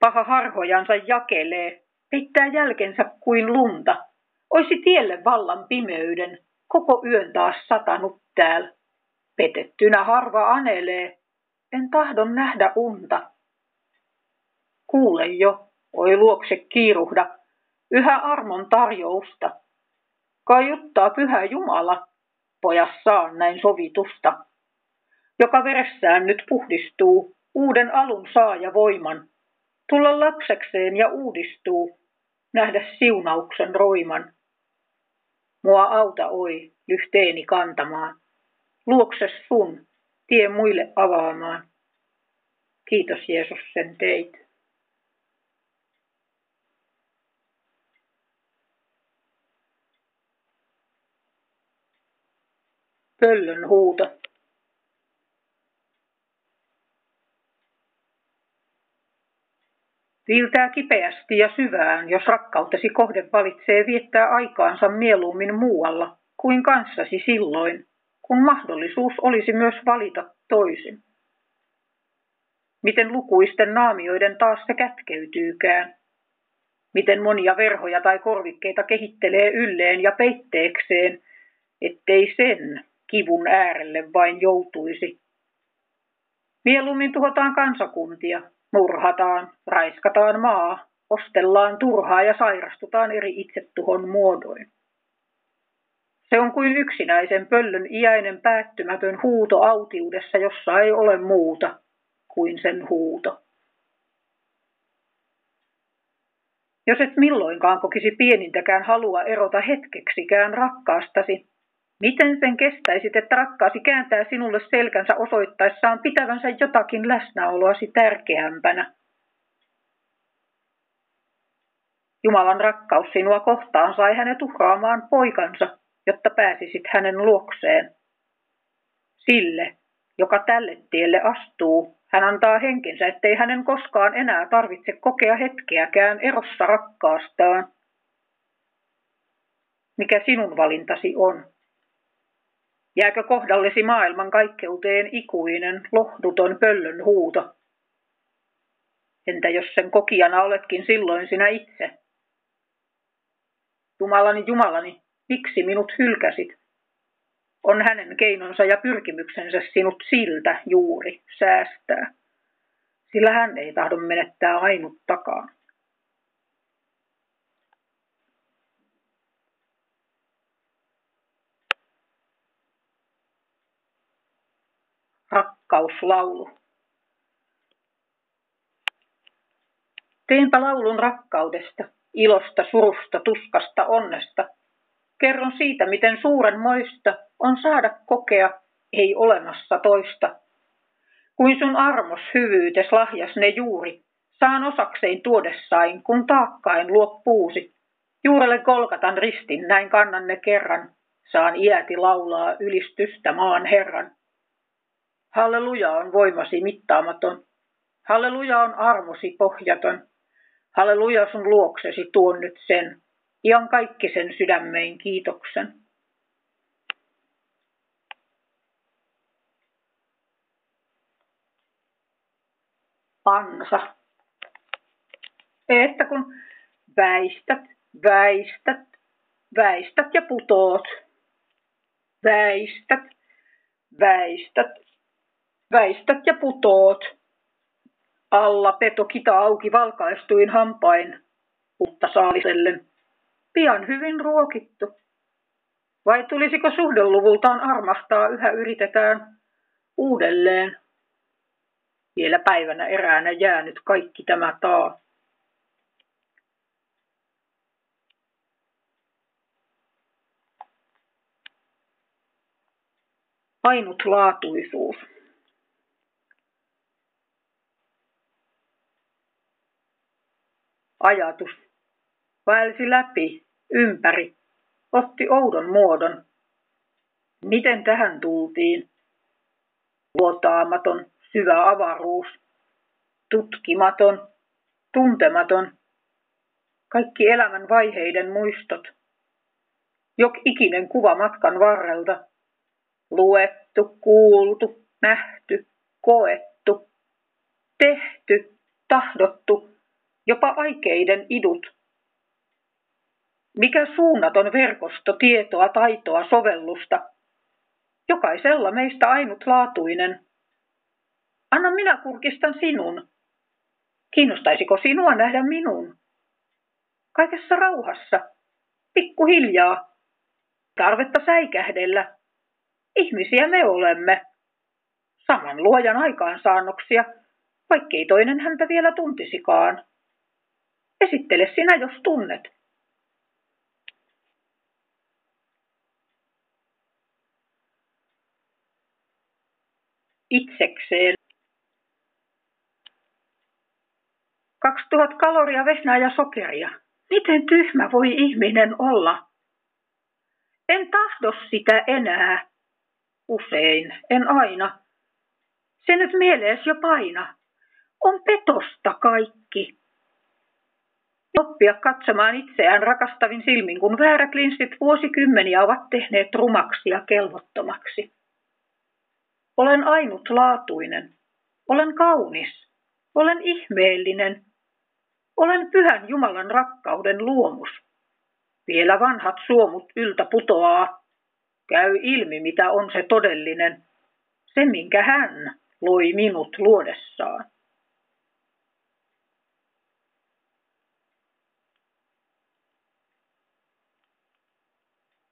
Paha harhojansa jakelee, peittää jälkensä kuin lunta. Oisi tielle vallan pimeyden, koko yön taas satanut täällä. Petettynä harva anelee, en tahdon nähdä unta. Kuule jo, Oi luokse kiiruhda, yhä armon tarjousta. Kaiuttaa pyhä Jumala, pojassaan näin sovitusta, joka veressään nyt puhdistuu, uuden alun saa ja voiman, tulla lapsekseen ja uudistuu, nähdä siunauksen roiman. Mua auta oi, lyhteeni kantamaan, luokses sun, tie muille avaamaan. Kiitos Jeesus sen teit. Pöllön huuto. Viiltää kipeästi ja syvään, jos rakkautesi kohde valitsee viettää aikaansa mieluummin muualla kuin kanssasi silloin, kun mahdollisuus olisi myös valita toisin. Miten lukuisten naamioiden taas se kätkeytyykään. Miten monia verhoja tai korvikkeita kehittelee ylleen ja peitteekseen, ettei sen, kivun äärelle vain joutuisi. Mieluummin tuhotaan kansakuntia, murhataan, raiskataan maa, ostellaan turhaa ja sairastutaan eri itsetuhon muodoin. Se on kuin yksinäisen pöllön iäinen päättymätön huuto autiudessa, jossa ei ole muuta kuin sen huuto. Jos et milloinkaan kokisi pienintäkään halua erota hetkeksikään rakkaastasi, Miten sen kestäisit, että rakkaasi kääntää sinulle selkänsä osoittaessaan pitävänsä jotakin läsnäoloasi tärkeämpänä? Jumalan rakkaus sinua kohtaan sai hänet uhraamaan poikansa, jotta pääsisit hänen luokseen. Sille, joka tälle tielle astuu, hän antaa henkensä, ettei hänen koskaan enää tarvitse kokea hetkeäkään erossa rakkaastaan. mikä sinun valintasi on? Jääkö kohdallesi maailman kaikkeuteen ikuinen, lohduton pöllön huuto? Entä jos sen kokijana oletkin silloin sinä itse? Jumalani, Jumalani, miksi minut hylkäsit? On hänen keinonsa ja pyrkimyksensä sinut siltä juuri säästää, sillä hän ei tahdo menettää ainuttakaan. Rakkauslaulu. Teenpä laulun rakkaudesta, ilosta, surusta, tuskasta, onnesta. Kerron siitä, miten suuren moista on saada kokea ei olemassa toista. Kuin sun armos hyvyytes lahjas ne juuri, saan osaksein tuodessain, kun taakkain luo puusi. Juurelle kolkatan ristin, näin kannan ne kerran, saan iäti laulaa ylistystä maan Herran. Halleluja on voimasi mittaamaton. Halleluja on armosi pohjaton. Halleluja sun luoksesi tuon nyt sen, ian kaikki sen sydämein kiitoksen. Ansa. Että kun väistät, väistät, väistät ja putoot. Väistät, väistät, väistät ja putoot. Alla peto kita auki valkaistuin hampain, mutta saalisellen. Pian hyvin ruokittu. Vai tulisiko suhdeluvultaan armastaa yhä yritetään uudelleen? Vielä päivänä eräänä jäänyt kaikki tämä taa. Ainutlaatuisuus. Ajatus. Vaelsi läpi, ympäri, otti oudon muodon. Miten tähän tultiin? Luotaamaton, syvä avaruus, tutkimaton, tuntematon, kaikki elämän vaiheiden muistot, jok ikinen kuva matkan varrelta, luettu, kuultu, nähty, koettu, tehty, tahdottu, jopa aikeiden idut. Mikä suunnaton verkosto tietoa, taitoa, sovellusta. Jokaisella meistä ainutlaatuinen. Anna minä kurkistan sinun. Kiinnostaisiko sinua nähdä minun? Kaikessa rauhassa, pikkuhiljaa, tarvetta säikähdellä. Ihmisiä me olemme. Saman luojan aikaansaannoksia, vaikkei toinen häntä vielä tuntisikaan. Esittele sinä, jos tunnet. Itsekseen. 2000 kaloria vesnää ja sokeria. Miten tyhmä voi ihminen olla? En tahdo sitä enää. Usein, en aina. Se nyt mielees jo paina. On petosta kaikki oppia katsomaan itseään rakastavin silmin, kun väärät linssit vuosikymmeniä ovat tehneet rumaksi ja kelvottomaksi. Olen ainutlaatuinen. Olen kaunis. Olen ihmeellinen. Olen pyhän Jumalan rakkauden luomus. Vielä vanhat suomut yltä putoaa. Käy ilmi, mitä on se todellinen. Se, minkä hän loi minut luodessaan.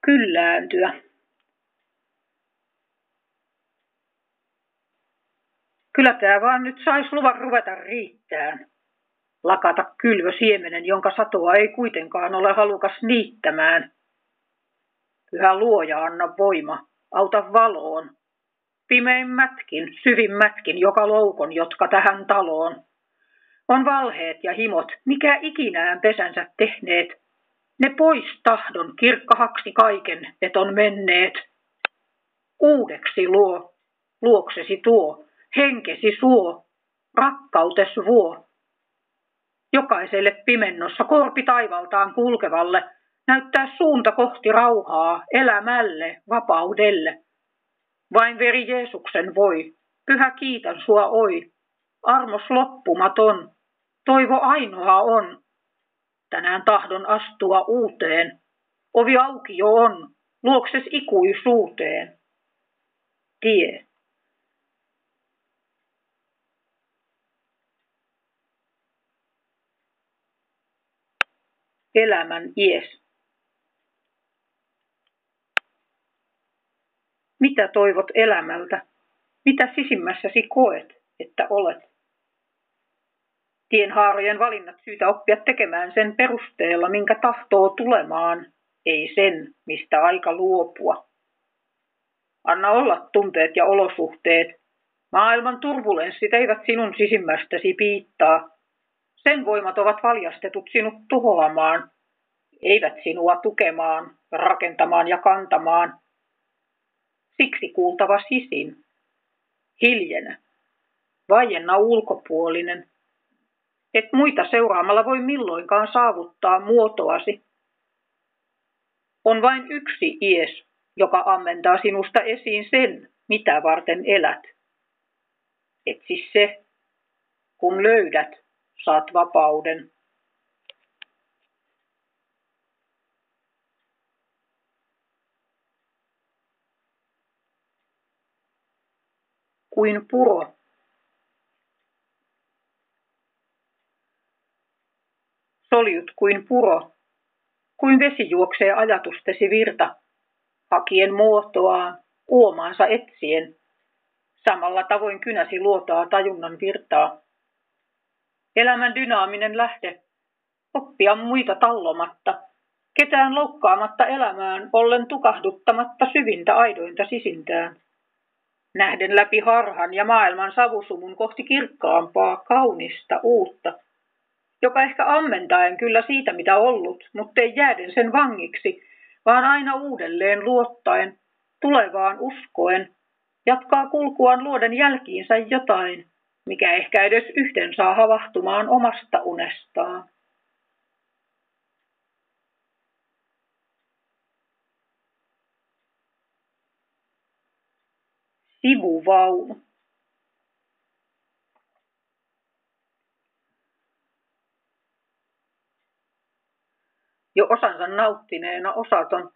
Kyllääntyä. Kyllä tämä vaan nyt saisi luvan ruveta riittään. Lakata kylvö siemenen, jonka satoa ei kuitenkaan ole halukas niittämään. Pyhä luoja anna voima, auta valoon. Pimeimmätkin, syvimmätkin joka loukon, jotka tähän taloon. On valheet ja himot, mikä ikinään pesänsä tehneet, ne pois tahdon kirkkahaksi kaiken, et on menneet. Uudeksi luo, luoksesi tuo, henkesi suo, rakkautes vuo. Jokaiselle pimennossa korpi taivaltaan kulkevalle näyttää suunta kohti rauhaa, elämälle, vapaudelle. Vain veri Jeesuksen voi, pyhä kiitän sua oi, armos loppumaton, toivo ainoa on. Tänään tahdon astua uuteen, ovi auki jo on, luokses ikuisuuteen. Tie. Elämän ies. Mitä toivot elämältä? Mitä sisimmässäsi koet, että olet? Tienhaarojen valinnat syytä oppia tekemään sen perusteella, minkä tahtoo tulemaan, ei sen, mistä aika luopua. Anna olla tunteet ja olosuhteet. Maailman turbulenssit eivät sinun sisimmästäsi piittaa. Sen voimat ovat valjastetut sinut tuhoamaan, eivät sinua tukemaan, rakentamaan ja kantamaan. Siksi kuultava sisin. Hiljenä. Vaienna ulkopuolinen. Et muita seuraamalla voi milloinkaan saavuttaa muotoasi. On vain yksi ies, joka ammentaa sinusta esiin sen, mitä varten elät. Etsi se, kun löydät, saat vapauden. Kuin puro. Soljut kuin puro, kuin vesi juoksee ajatustesi virta, hakien muotoaan, uomaansa etsien. Samalla tavoin kynäsi luotaa tajunnan virtaa. Elämän dynaaminen lähde, oppia muita tallomatta, ketään loukkaamatta elämään, ollen tukahduttamatta syvintä aidointa sisintään. Nähden läpi harhan ja maailman savusumun kohti kirkkaampaa, kaunista, uutta, joka ehkä ammentaen kyllä siitä mitä ollut, mutta ei jääden sen vangiksi, vaan aina uudelleen luottaen, tulevaan uskoen, jatkaa kulkuaan luoden jälkiinsä jotain, mikä ehkä edes yhden saa havahtumaan omasta unestaan. Sivuvaunu. Jo osansa nauttineena osaton,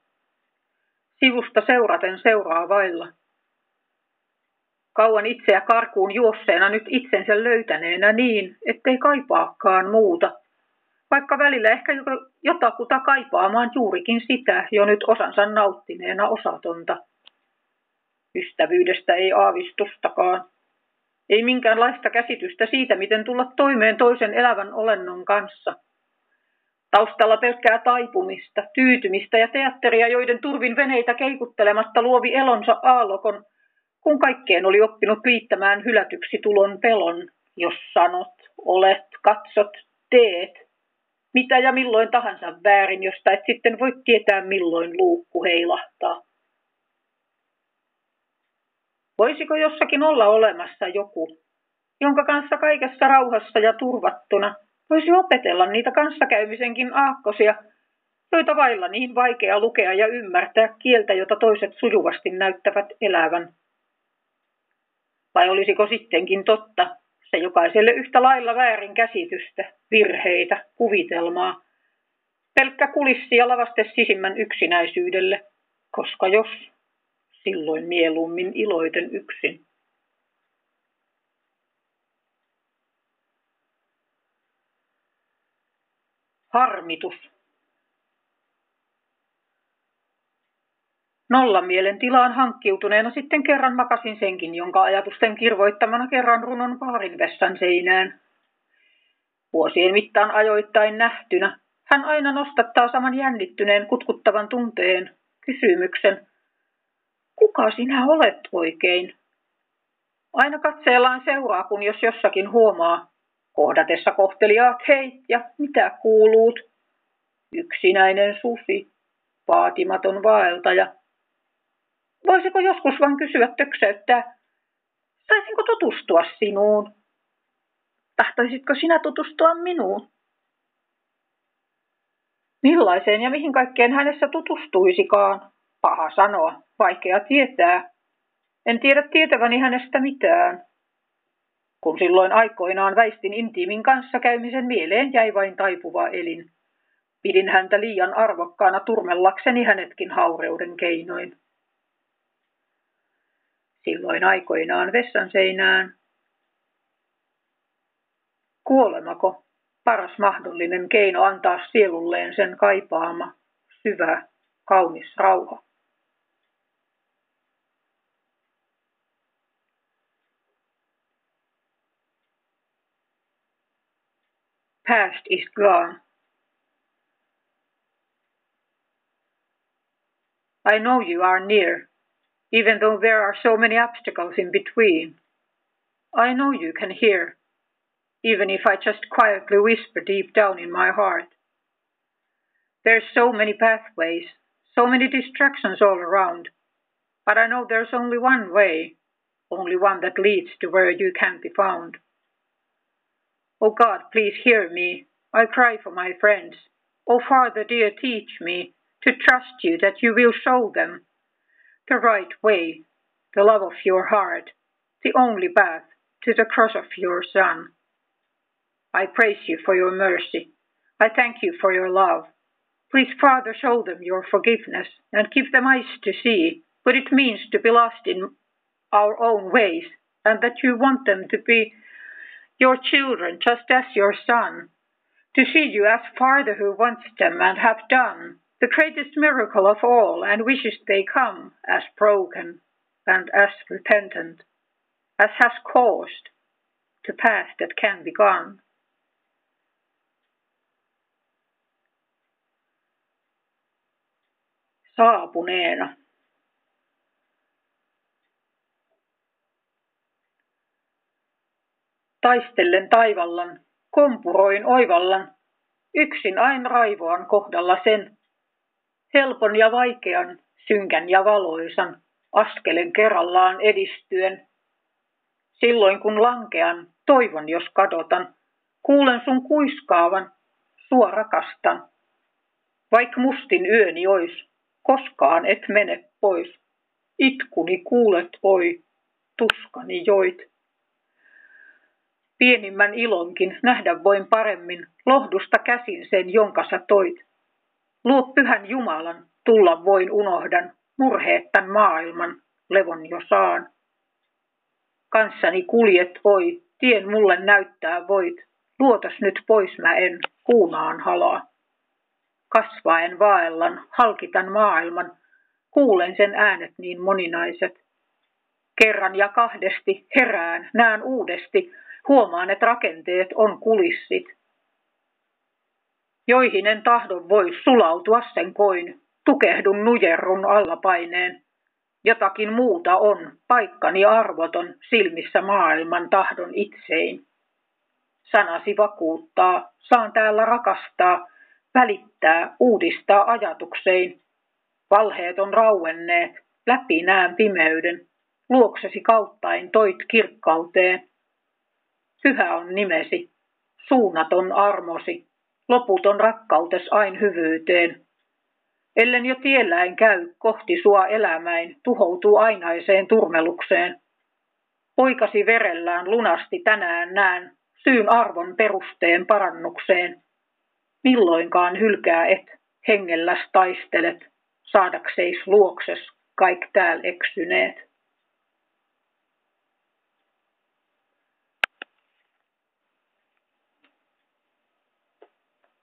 sivusta seuraten seuraa vailla. Kauan itseä karkuun juosseena nyt itsensä löytäneenä niin, ettei kaipaakaan muuta, vaikka välillä ehkä jotakuta kaipaamaan juurikin sitä jo nyt osansa nauttineena osatonta. Ystävyydestä ei aavistustakaan. Ei minkäänlaista käsitystä siitä, miten tulla toimeen toisen elävän olennon kanssa – Taustalla pelkkää taipumista, tyytymistä ja teatteria, joiden turvin veneitä keikuttelematta luovi elonsa aallokon, kun kaikkeen oli oppinut liittämään hylätyksi tulon pelon, jos sanot, olet, katsot, teet, mitä ja milloin tahansa väärin, josta et sitten voi tietää milloin luukku heilahtaa. Voisiko jossakin olla olemassa joku, jonka kanssa kaikessa rauhassa ja turvattuna Voisi opetella niitä kanssakäymisenkin aakkosia, joita vailla niin vaikea lukea ja ymmärtää kieltä, jota toiset sujuvasti näyttävät elävän. Vai olisiko sittenkin totta se jokaiselle yhtä lailla väärin käsitystä, virheitä, kuvitelmaa, pelkkä kulissi ja lavaste sisimmän yksinäisyydelle, koska jos, silloin mieluummin iloiten yksin. Harmitus. Nollamielen tilaan hankkiutuneena sitten kerran makasin senkin, jonka ajatusten kirvoittamana kerran runon paarin vessan seinään. Vuosien mittaan ajoittain nähtynä, hän aina nostattaa saman jännittyneen kutkuttavan tunteen, kysymyksen. Kuka sinä olet oikein? Aina katseellaan seuraa, kun jos jossakin huomaa, Kohdatessa kohteliaat hei ja mitä kuuluut? Yksinäinen susi, vaatimaton vaeltaja. Voisiko joskus vain kysyä töksäyttää, saisinko tutustua sinuun? Tahtoisitko sinä tutustua minuun? Millaiseen ja mihin kaikkeen hänessä tutustuisikaan? Paha sanoa, vaikea tietää. En tiedä tietäväni hänestä mitään. Kun silloin aikoinaan väistin intiimin kanssa käymisen mieleen jäi vain taipuva elin. Pidin häntä liian arvokkaana turmellakseni hänetkin haureuden keinoin. Silloin aikoinaan vessan seinään. Kuolemako paras mahdollinen keino antaa sielulleen sen kaipaama, syvä, kaunis rauha? Past is gone. I know you are near, even though there are so many obstacles in between. I know you can hear, even if I just quietly whisper deep down in my heart. There's so many pathways, so many distractions all around, but I know there's only one way, only one that leads to where you can be found. Oh God, please hear me. I cry for my friends. Oh Father dear, teach me to trust you that you will show them the right way, the love of your heart, the only path to the cross of your Son. I praise you for your mercy. I thank you for your love. Please, Father, show them your forgiveness and give them eyes to see what it means to be lost in our own ways and that you want them to be your children just as your Son, to see you as Father who wants them and have done the greatest miracle of all, and wishes they come as broken and as repentant as has caused the past that can be gone. Saapuneena. Taistellen taivallan, kompuroin oivallan, yksin ain raivoan kohdalla sen, helpon ja vaikean, synkän ja valoisan, askelen kerrallaan edistyen. Silloin kun lankean, toivon jos kadotan, kuulen sun kuiskaavan, sua rakastan. Vaik mustin yöni ois, koskaan et mene pois. Itkuni kuulet oi, tuskani joit. Pienimmän ilonkin nähdä voin paremmin, lohdusta käsin sen, jonka sä toit. Luot pyhän Jumalan, tulla voin unohdan, murheettan maailman, levon jo saan. Kanssani kuljet oi, tien mulle näyttää voit, luotas nyt pois mä en, kuunaan halaa. Kasvaen vaellan, halkitan maailman, kuulen sen äänet niin moninaiset. Kerran ja kahdesti herään, näen uudesti, huomaan, että rakenteet on kulissit joihin en tahdon voi sulautua sen koin, tukehdun nujerrun allapaineen. Jotakin muuta on, paikkani arvoton silmissä maailman tahdon itsein. Sanasi vakuuttaa, saan täällä rakastaa, välittää, uudistaa ajatuksein. Valheet on rauenneet, läpi näen pimeyden, luoksesi kauttain toit kirkkauteen. Pyhä on nimesi, suunnaton armosi, loputon rakkautes ain hyvyyteen. Ellen jo tielläin käy kohti sua elämäin, tuhoutuu ainaiseen turmelukseen. Poikasi verellään lunasti tänään näen, syyn arvon perusteen parannukseen. Milloinkaan hylkää et, hengellä taistelet, saadakseis luokses kaik tääl eksyneet.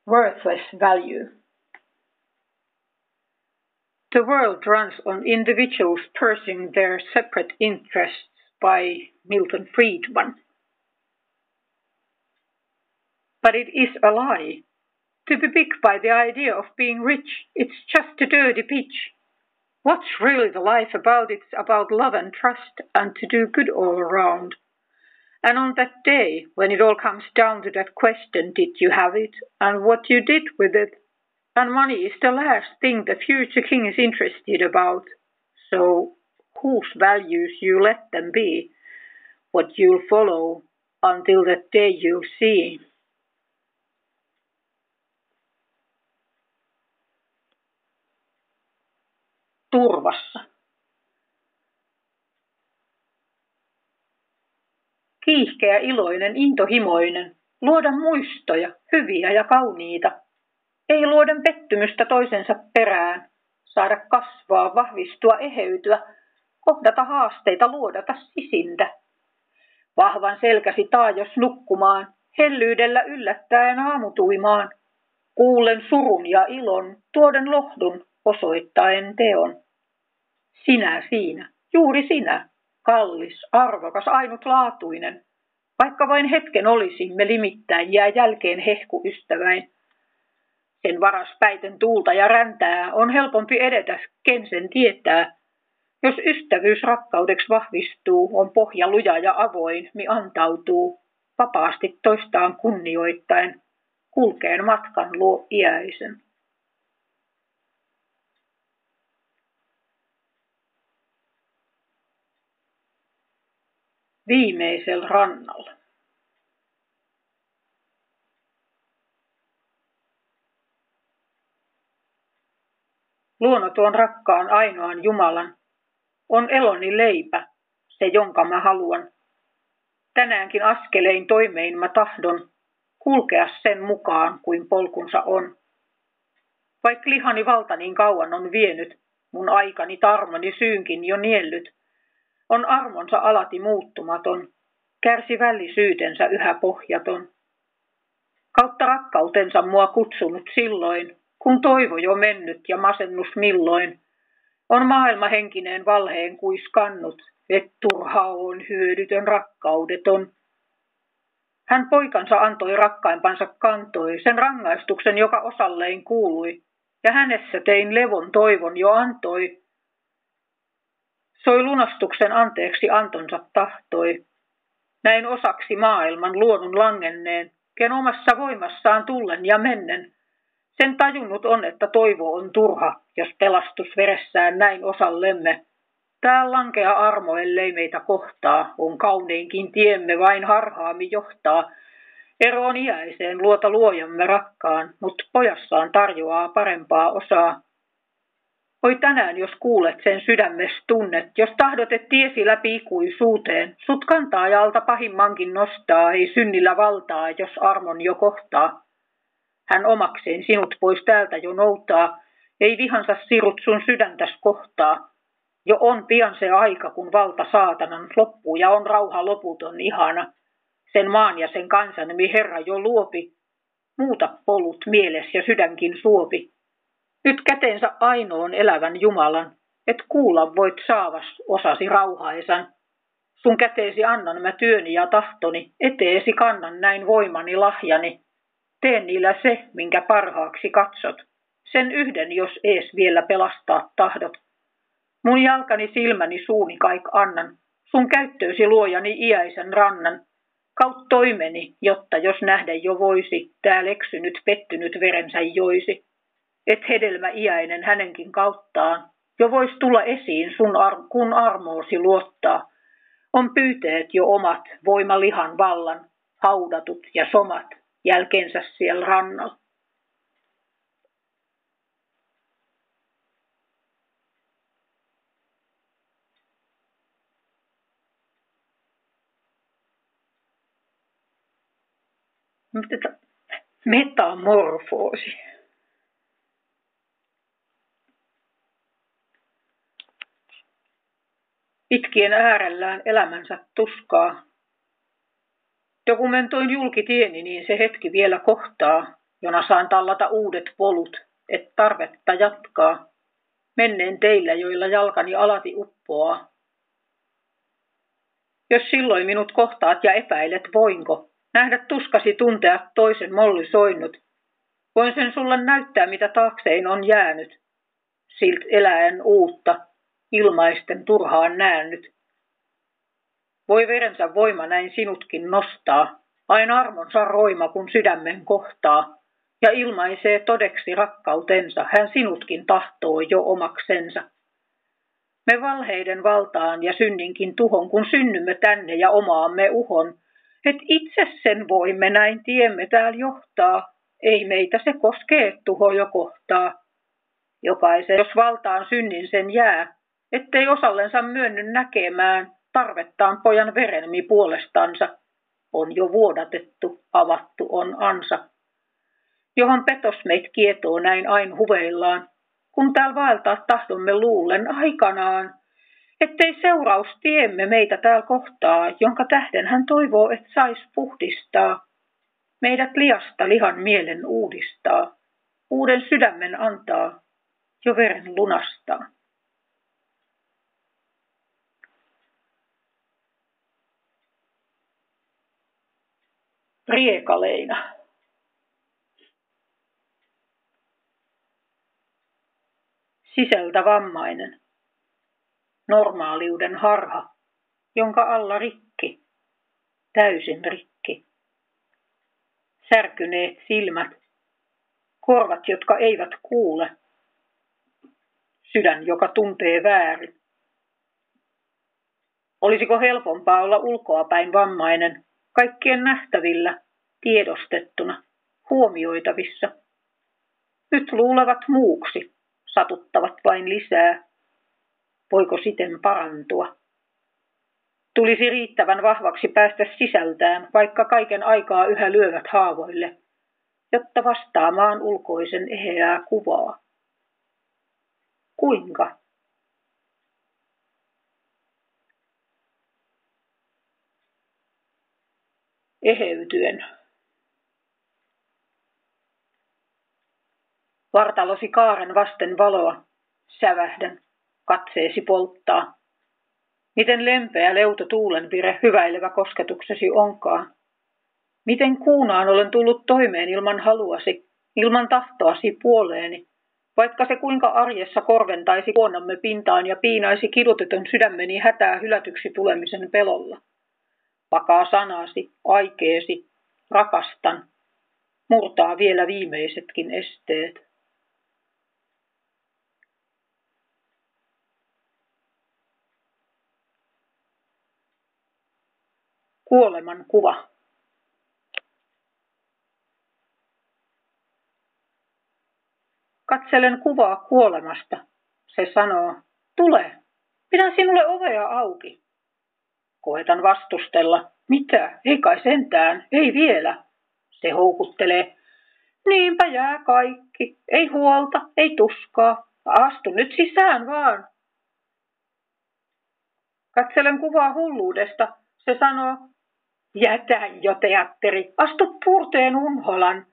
Worthless value. The world runs on individuals pursuing their separate interests by Milton Friedman. But it is a lie. To be big by the idea of being rich, it's just a dirty pitch. What's really the life about? It's about love and trust and to do good all around. And on that day, when it all comes down to that question, did you have it and what you did with it? And money is the last thing the future king is interested about. So, whose values you let them be, what you'll follow until that day you'll see. Turvassa. Kiihkeä, iloinen, intohimoinen, luoda muistoja, hyviä ja kauniita. Ei luoden pettymystä toisensa perään, saada kasvaa, vahvistua, eheytyä, kohdata haasteita, luodata sisintä. Vahvan selkäsi taajos nukkumaan, hellyydellä yllättäen aamutuimaan, kuulen surun ja ilon, tuoden lohdun, osoittaen teon. Sinä siinä, juuri sinä, kallis, arvokas, ainutlaatuinen, vaikka vain hetken olisimme limittäin, jää jälkeen hehku ystäväin. Sen varas päiten tuulta ja räntää on helpompi edetä, ken sen tietää. Jos ystävyys rakkaudeksi vahvistuu, on pohja luja ja avoin, mi antautuu, vapaasti toistaan kunnioittain, kulkeen matkan luo iäisen. Viimeisellä rannalla. Luona tuon rakkaan ainoan Jumalan on eloni leipä, se jonka mä haluan. Tänäänkin askelein toimein mä tahdon kulkea sen mukaan kuin polkunsa on. Vaikka lihani valta niin kauan on vienyt, mun aikani tarmoni syynkin jo niellyt, on armonsa alati muuttumaton, kärsivällisyytensä yhä pohjaton. Kautta rakkautensa mua kutsunut silloin, kun toivo jo mennyt ja masennus milloin, on maailma henkineen valheen kuiskannut, et turha on hyödytön rakkaudeton. Hän poikansa antoi rakkaimpansa kantoi, sen rangaistuksen, joka osalleen kuului, ja hänessä tein levon toivon jo antoi. Soi lunastuksen anteeksi antonsa tahtoi. Näin osaksi maailman luonun langenneen, ken omassa voimassaan tullen ja mennen, sen tajunnut on, että toivo on turha, jos pelastus veressään näin osallemme. Tää lankea armo, ellei meitä kohtaa, on kauneinkin tiemme vain harhaami johtaa. Eroon iäiseen luota luojamme rakkaan, mut pojassaan tarjoaa parempaa osaa. Oi tänään, jos kuulet sen sydämes tunnet, jos tahdot, et tiesi läpi ikuisuuteen, sut kantaa ja alta pahimmankin nostaa, ei synnillä valtaa, jos armon jo kohtaa. Hän omakseen sinut pois täältä jo noutaa, ei vihansa sirut sun sydäntäs kohtaa. Jo on pian se aika, kun valta saatanan loppuu ja on rauha loputon ihana. Sen maan ja sen kansan, mi Herra jo luopi. Muuta polut mieles ja sydänkin suopi. Nyt käteensä ainoon elävän Jumalan, et kuulla voit saavas osasi rauhaisan. Sun käteesi annan mä työni ja tahtoni, eteesi kannan näin voimani lahjani. Tee niillä se, minkä parhaaksi katsot. Sen yhden, jos ees vielä pelastaa tahdot. Mun jalkani, silmäni, suuni kaik annan. Sun käyttöösi luojani iäisen rannan. Kaut toimeni, jotta jos nähdä jo voisi, tää leksynyt pettynyt verensä joisi. Et hedelmä iäinen hänenkin kauttaan, jo vois tulla esiin sun ar- kun armoosi luottaa. On pyyteet jo omat, voimalihan vallan, haudatut ja somat jälkeensä siellä rannalla. Metamorfoosi. Itkien äärellään elämänsä tuskaa, Dokumentoin julkitieni, niin se hetki vielä kohtaa, jona saan tallata uudet polut, et tarvetta jatkaa. Menneen teillä, joilla jalkani alati uppoaa. Jos silloin minut kohtaat ja epäilet, voinko nähdä tuskasi tuntea toisen molli soinnut, voin sen sulle näyttää, mitä taaksein on jäänyt. Silt eläen uutta, ilmaisten turhaan näännyt. Voi verensä voima näin sinutkin nostaa, vain armonsa roima kun sydämen kohtaa, ja ilmaisee todeksi rakkautensa, hän sinutkin tahtoo jo omaksensa. Me valheiden valtaan ja synninkin tuhon, kun synnymme tänne ja omaamme uhon, et itse sen voimme näin tiemme täällä johtaa, ei meitä se koskee tuho jo kohtaa. Jokaisen, jos valtaan synnin sen jää, ettei osallensa myönny näkemään tarvettaan pojan verenmi puolestansa, on jo vuodatettu, avattu on ansa, johon petos meit kietoo näin ain huveillaan, kun täällä vaeltaa tahdomme luulen aikanaan, ettei seuraus tiemme meitä täällä kohtaa, jonka tähden hän toivoo, et sais puhdistaa. Meidät liasta lihan mielen uudistaa, uuden sydämen antaa, jo veren lunastaa. Riekaleina. Sisältä vammainen. Normaaliuden harha, jonka alla rikki, täysin rikki. Särkyneet silmät, korvat, jotka eivät kuule, sydän, joka tuntee väärin. Olisiko helpompaa olla ulkoapäin vammainen, kaikkien nähtävillä, tiedostettuna, huomioitavissa? Nyt luulevat muuksi, satuttavat vain lisää. Voiko siten parantua? Tulisi riittävän vahvaksi päästä sisältään, vaikka kaiken aikaa yhä lyövät haavoille, jotta vastaamaan ulkoisen eheää kuvaa. Kuinka? Eheytyen. Vartalosi kaaren vasten valoa, sävähdän, katseesi polttaa. Miten lempeä leuto tuulenvire hyväilevä kosketuksesi onkaan. Miten kuunaan olen tullut toimeen ilman haluasi, ilman tahtoasi puoleeni, vaikka se kuinka arjessa korventaisi kuonnamme pintaan ja piinaisi kidutetun sydämeni hätää hylätyksi tulemisen pelolla. Vakaa sanasi, aikeesi, rakastan, murtaa vielä viimeisetkin esteet. Kuoleman kuva. Katselen kuvaa kuolemasta. Se sanoo, tule, pidän sinulle ovea auki. Koetan vastustella. Mitä? Ei kai sentään, ei vielä. Se houkuttelee. Niinpä jää kaikki. Ei huolta, ei tuskaa. Astu nyt sisään vaan. Katselen kuvaa hulluudesta. Se sanoo, jätä jo teatteri, astu purteen unholan.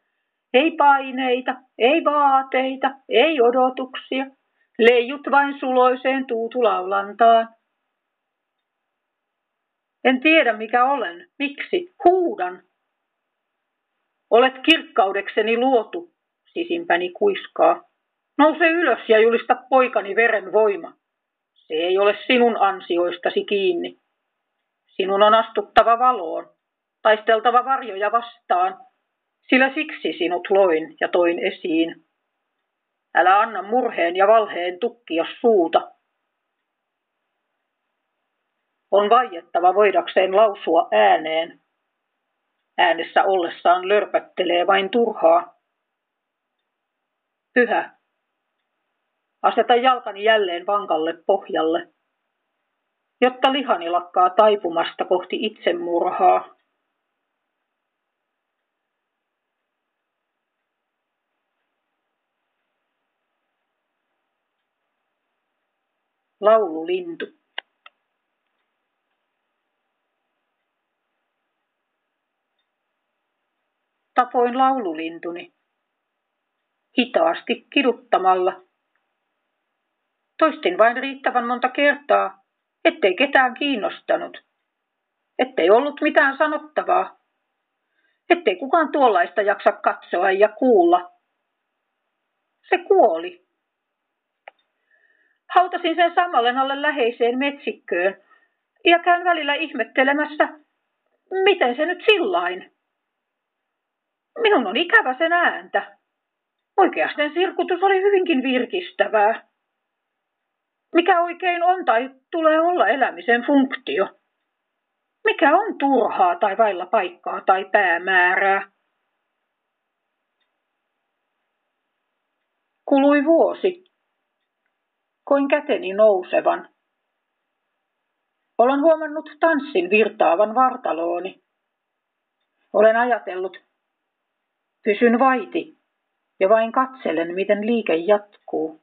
Ei paineita, ei vaateita, ei odotuksia. Leijut vain suloiseen tuutulaulantaan. En tiedä mikä olen, miksi, huudan. Olet kirkkaudekseni luotu, sisimpäni kuiskaa. Nouse ylös ja julista poikani veren voima. Se ei ole sinun ansioistasi kiinni. Sinun on astuttava valoon, taisteltava varjoja vastaan, sillä siksi sinut loin ja toin esiin. Älä anna murheen ja valheen tukkia suuta. On vaiettava voidakseen lausua ääneen. Äänessä ollessaan lörpöttelee vain turhaa. Pyhä. Aseta jalkani jälleen vankalle pohjalle, jotta lihani lakkaa taipumasta kohti itsemurhaa. Laululintu. Tapoin laululintuni. Hitaasti kiduttamalla. Toistin vain riittävän monta kertaa, ettei ketään kiinnostanut. Ettei ollut mitään sanottavaa. Ettei kukaan tuollaista jaksa katsoa ja kuulla. Se kuoli. Hautasin sen sammallen alle läheiseen metsikköön ja käyn välillä ihmettelemässä, miten se nyt sillain. Minun on ikävä sen ääntä. Oikeastaan sirkutus oli hyvinkin virkistävää. Mikä oikein on tai tulee olla elämisen funktio? Mikä on turhaa tai vailla paikkaa tai päämäärää? Kului vuosi koin käteni nousevan. Olen huomannut tanssin virtaavan vartalooni. Olen ajatellut, pysyn vaiti ja vain katselen, miten liike jatkuu.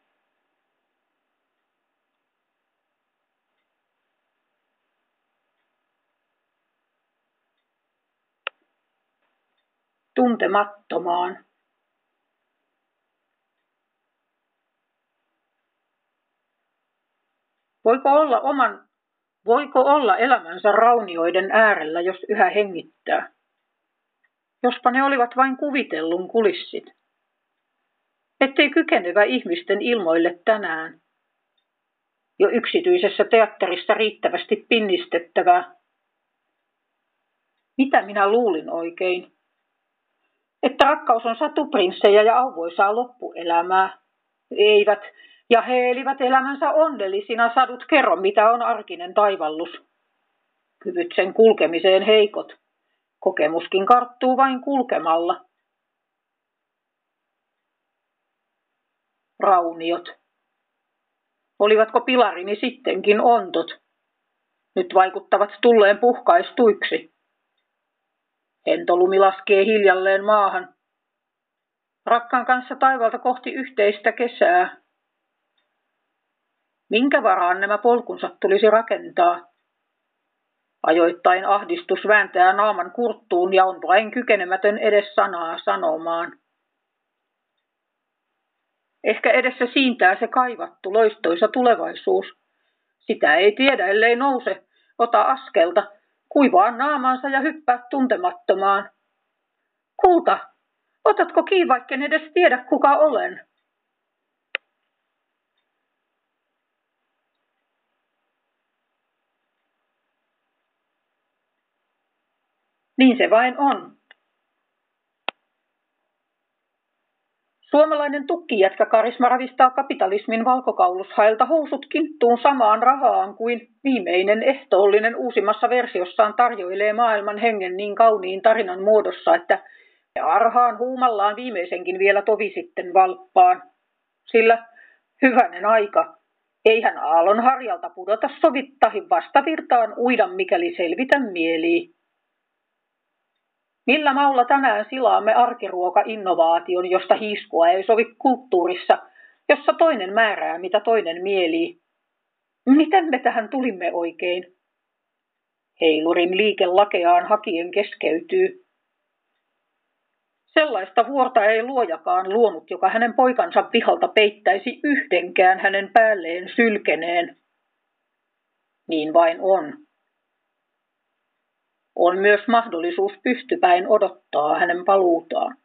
Tuntemattomaan. Voiko olla oman, voiko olla elämänsä raunioiden äärellä, jos yhä hengittää? Jospa ne olivat vain kuvitellun kulissit. Ettei kykenevä ihmisten ilmoille tänään. Jo yksityisessä teatterissa riittävästi pinnistettävää. Mitä minä luulin oikein? Että rakkaus on satuprinssejä ja auvoisaa loppuelämää. Eivät, ja he elivät elämänsä onnellisina sadut kerro, mitä on arkinen taivallus. Kyvyt sen kulkemiseen heikot. Kokemuskin karttuu vain kulkemalla. Rauniot. Olivatko pilarini sittenkin ontot? Nyt vaikuttavat tulleen puhkaistuiksi. Hentolumi laskee hiljalleen maahan. Rakkaan kanssa taivalta kohti yhteistä kesää. Minkä varaan nämä polkunsa tulisi rakentaa? Ajoittain ahdistus vääntää naaman kurttuun ja on vain kykenemätön edes sanaa sanomaan. Ehkä edessä siintää se kaivattu loistoisa tulevaisuus. Sitä ei tiedä, ellei nouse, ota askelta, kuivaa naamansa ja hyppää tuntemattomaan. Kulta, otatko kiinni, vaikken edes tiedä kuka olen? Niin se vain on. Suomalainen tukkijätkä karisma ravistaa kapitalismin valkokaulushäiltä housut kinttuun samaan rahaan kuin viimeinen ehtoollinen uusimmassa versiossaan tarjoilee maailman hengen niin kauniin tarinan muodossa, että arhaan huumallaan viimeisenkin vielä tovi sitten valppaan. Sillä hyvänen aika, eihän aallon harjalta pudota sovittahin vastavirtaan uida, mikäli selvitä mieliin. Millä maulla tänään silaamme arkiruoka-innovaation, josta hiiskua ei sovi kulttuurissa, jossa toinen määrää, mitä toinen mielii? Miten me tähän tulimme oikein? Heilurin liike lakeaan hakien keskeytyy. Sellaista vuorta ei luojakaan luonut, joka hänen poikansa vihalta peittäisi yhdenkään hänen päälleen sylkeneen. Niin vain on on myös mahdollisuus pystypäin odottaa hänen paluutaan.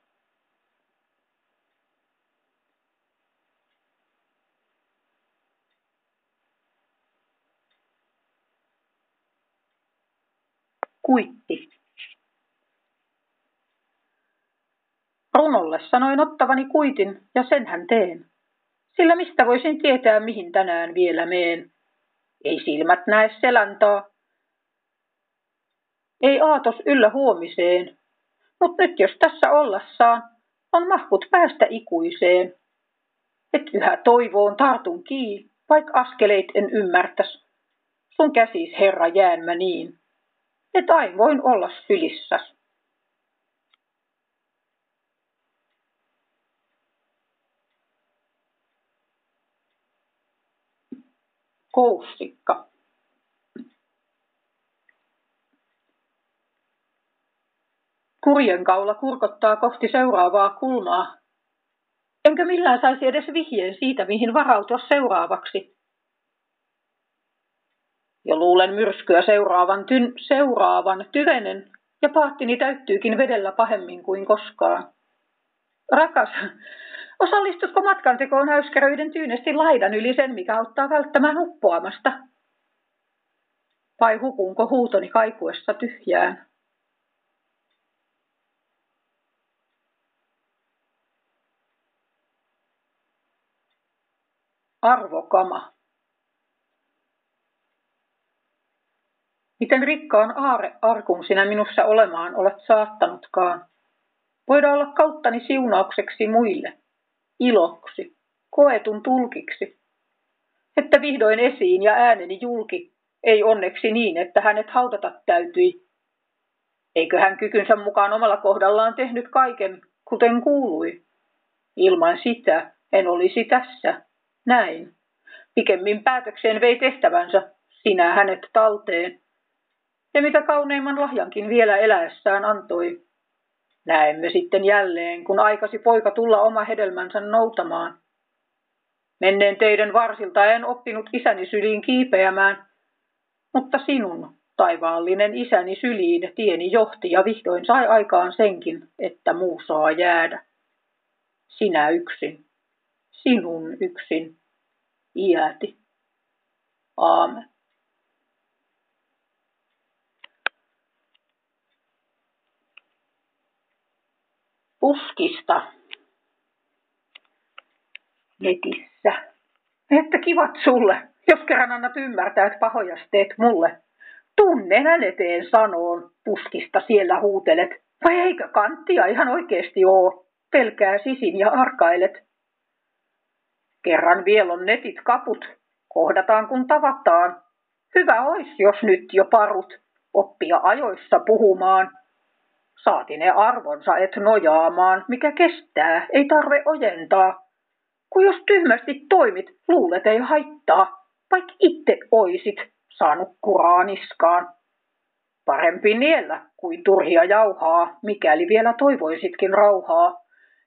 Kuitti. Runolle sanoin ottavani kuitin ja senhän teen. Sillä mistä voisin tietää, mihin tänään vielä meen. Ei silmät näe seläntaa, ei aatos yllä huomiseen, mutta nyt jos tässä ollassaan, on mahkut päästä ikuiseen. Et yhä toivoon tartun kiinni, vaik askeleit en ymmärtäs. Sun käsis, Herra, jään mä niin, et ain voin olla sylissäs. Koussikka. Kurjen kaula kurkottaa kohti seuraavaa kulmaa. Enkä millään saisi edes vihjeen siitä, mihin varautua seuraavaksi. Ja luulen myrskyä seuraavan, tyn, seuraavan tyvenen, ja paattini täyttyykin vedellä pahemmin kuin koskaan. Rakas, osallistutko matkantekoon häyskäröiden tyynesti laidan yli sen, mikä auttaa välttämään uppoamasta? Vai hukunko huutoni kaikuessa tyhjään? Arvokama. Miten rikkaan aare arkun sinä minussa olemaan olet saattanutkaan. Voida olla kauttani siunaukseksi muille, iloksi, koetun tulkiksi. että vihdoin esiin ja ääneni julki, ei onneksi niin, että hänet hautata täytyi. Eikö hän kykynsä mukaan omalla kohdallaan tehnyt kaiken, kuten kuului? Ilman sitä en olisi tässä, näin. Pikemmin päätökseen vei tehtävänsä, sinä hänet talteen. Ja mitä kauneimman lahjankin vielä eläessään antoi. Näemme sitten jälleen, kun aikasi poika tulla oma hedelmänsä noutamaan. Menneen teidän varsilta en oppinut isäni syliin kiipeämään, mutta sinun, taivaallinen isäni syliin tieni johti ja vihdoin sai aikaan senkin, että muu saa jäädä. Sinä yksin, sinun yksin, iäti. Aamen. Puskista netissä. Että kivat sulle, jos kerran annat ymmärtää, että pahoja teet mulle. Tunnen eteen sanoon, puskista siellä huutelet. Vai eikö kanttia ihan oikeasti oo? Pelkää sisin ja arkailet. Kerran vielä on netit kaput. Kohdataan kun tavataan. Hyvä ois, jos nyt jo parut. Oppia ajoissa puhumaan. Saati ne arvonsa et nojaamaan, mikä kestää, ei tarve ojentaa. Kun jos tyhmästi toimit, luulet ei haittaa, vaikka itse oisit saanut kuraa niskaan. Parempi niellä kuin turhia jauhaa, mikäli vielä toivoisitkin rauhaa.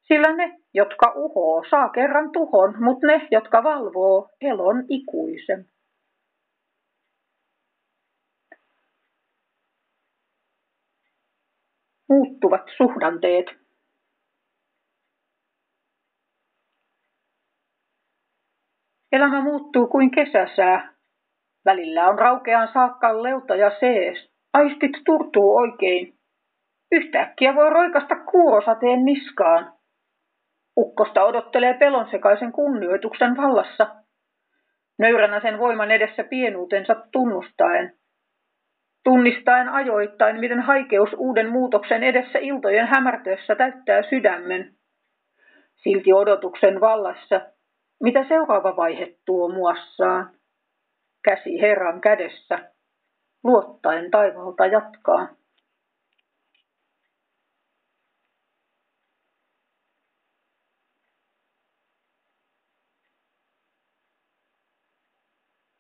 Sillä ne, jotka uhoo, saa kerran tuhon, mutta ne, jotka valvoo, elon ikuisen. Muuttuvat suhdanteet Elämä muuttuu kuin kesäsää. Välillä on raukean saakka leuta ja sees. Aistit turtuu oikein. Yhtäkkiä voi roikasta kuurosateen niskaan. Ukkosta odottelee pelonsekaisen kunnioituksen vallassa. Nöyränä sen voiman edessä pienuutensa tunnustaen. Tunnistaen ajoittain, miten haikeus uuden muutoksen edessä iltojen hämärtössä täyttää sydämen. Silti odotuksen vallassa mitä seuraava vaihe tuo muassaan? Käsi Herran kädessä, luottaen taivalta jatkaa.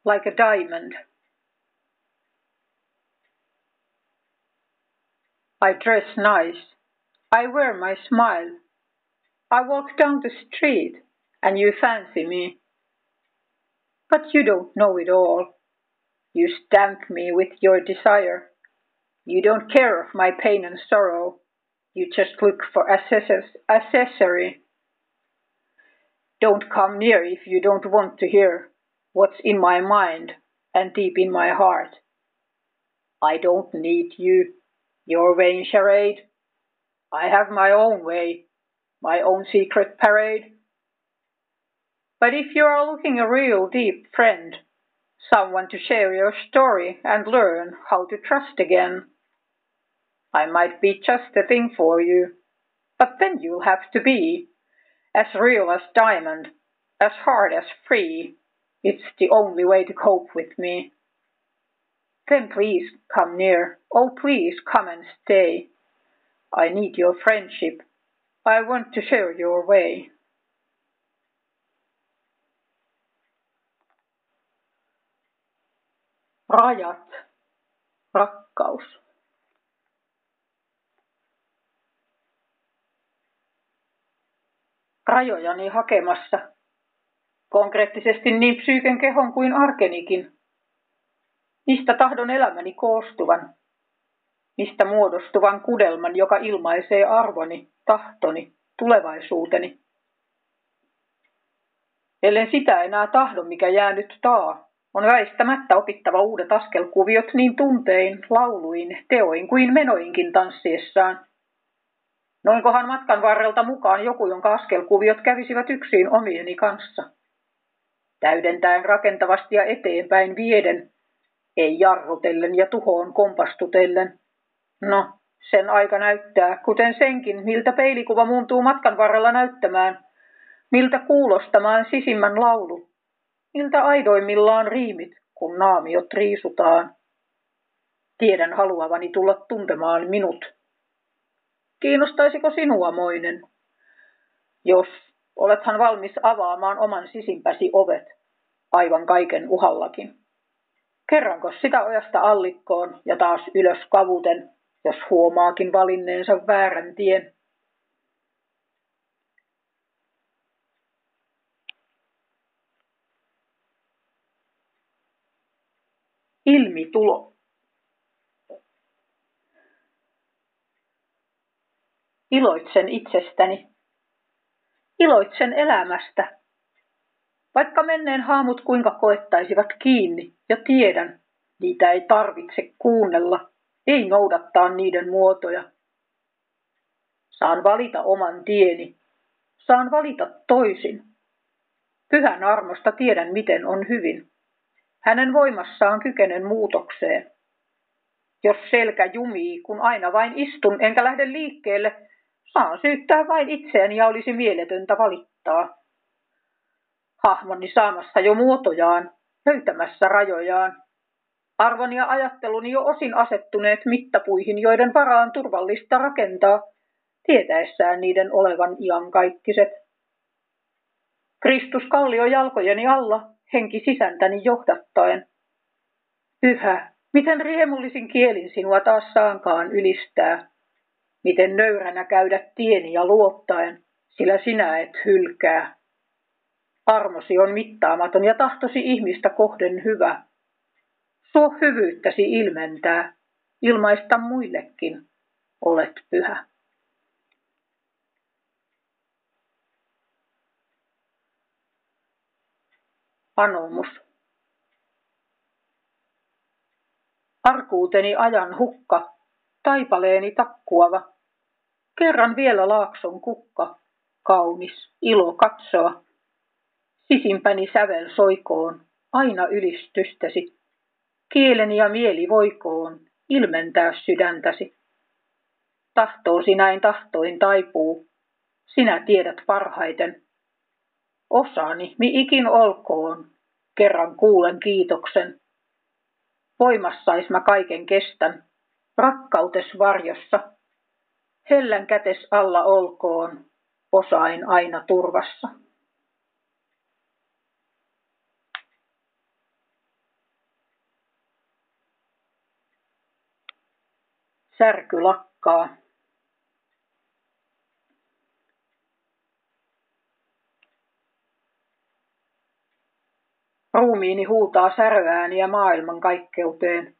Like a diamond. I dress nice. I wear my smile. I walk down the street and you fancy me. But you don't know it all. You stamp me with your desire. You don't care of my pain and sorrow. You just look for accessory. Don't come near if you don't want to hear what's in my mind and deep in my heart. I don't need you, your vain charade. I have my own way, my own secret parade. But if you are looking a real deep friend, someone to share your story and learn how to trust again, I might be just the thing for you, but then you'll have to be as real as diamond, as hard as free. It's the only way to cope with me. Then please come near. Oh, please come and stay. I need your friendship. I want to share your way. Rajat, rakkaus. Rajojani hakemassa, konkreettisesti niin psyyken kehon kuin arkenikin. Mistä tahdon elämäni koostuvan? Mistä muodostuvan kudelman, joka ilmaisee arvoni, tahtoni, tulevaisuuteni? Ellen sitä enää tahdo, mikä jää nyt taa, on väistämättä opittava uudet askelkuviot niin tuntein, lauluin, teoin kuin menoinkin tanssiessaan. Noinkohan matkan varrelta mukaan joku, jonka askelkuviot kävisivät yksin omieni kanssa. Täydentäen rakentavasti ja eteenpäin vieden, ei jarrutellen ja tuhoon kompastutellen. No, sen aika näyttää, kuten senkin, miltä peilikuva muuntuu matkan varrella näyttämään, miltä kuulostamaan sisimmän laulu miltä aidoimmillaan riimit, kun naamiot riisutaan. Tiedän haluavani tulla tuntemaan minut. Kiinnostaisiko sinua, moinen? Jos olethan valmis avaamaan oman sisimpäsi ovet, aivan kaiken uhallakin. Kerranko sitä ojasta allikkoon ja taas ylös kavuten, jos huomaakin valinneensa väärän tien. Ilmitulo. Iloitsen itsestäni. Iloitsen elämästä. Vaikka menneen haamut kuinka koettaisivat kiinni, ja tiedän, niitä ei tarvitse kuunnella, ei noudattaa niiden muotoja. Saan valita oman tieni. Saan valita toisin. Pyhän armosta tiedän, miten on hyvin. Hänen voimassaan kykenen muutokseen. Jos selkä jumii, kun aina vain istun enkä lähde liikkeelle, saan syyttää vain itseäni ja olisi mieletöntä valittaa. Hahmoni saamassa jo muotojaan, löytämässä rajojaan. Arvoni ja ajatteluni jo osin asettuneet mittapuihin, joiden varaan turvallista rakentaa, tietäessään niiden olevan iankaikkiset. Kristus kallio jalkojeni alla, henki sisäntäni johdattaen. Pyhä, miten riemullisin kielin sinua taas saankaan ylistää. Miten nöyränä käydä tieni ja luottaen, sillä sinä et hylkää. Armosi on mittaamaton ja tahtosi ihmistä kohden hyvä. Suo hyvyyttäsi ilmentää, ilmaista muillekin, olet pyhä. Anomus. Arkuuteni ajan hukka, taipaleeni takkuava. Kerran vielä laakson kukka, kaunis, ilo katsoa. Sisimpäni sävel soikoon, aina ylistystäsi. Kieleni ja mieli voikoon, ilmentää sydäntäsi. Tahtoosi näin tahtoin taipuu, sinä tiedät parhaiten. Osani, mi ikin olkoon, kerran kuulen kiitoksen. Voimassais mä kaiken kestän, rakkautes varjossa. Hellän kätes alla olkoon, osain aina turvassa. Särky lakkaa. Ruumiini huutaa säröääniä maailman kaikkeuteen.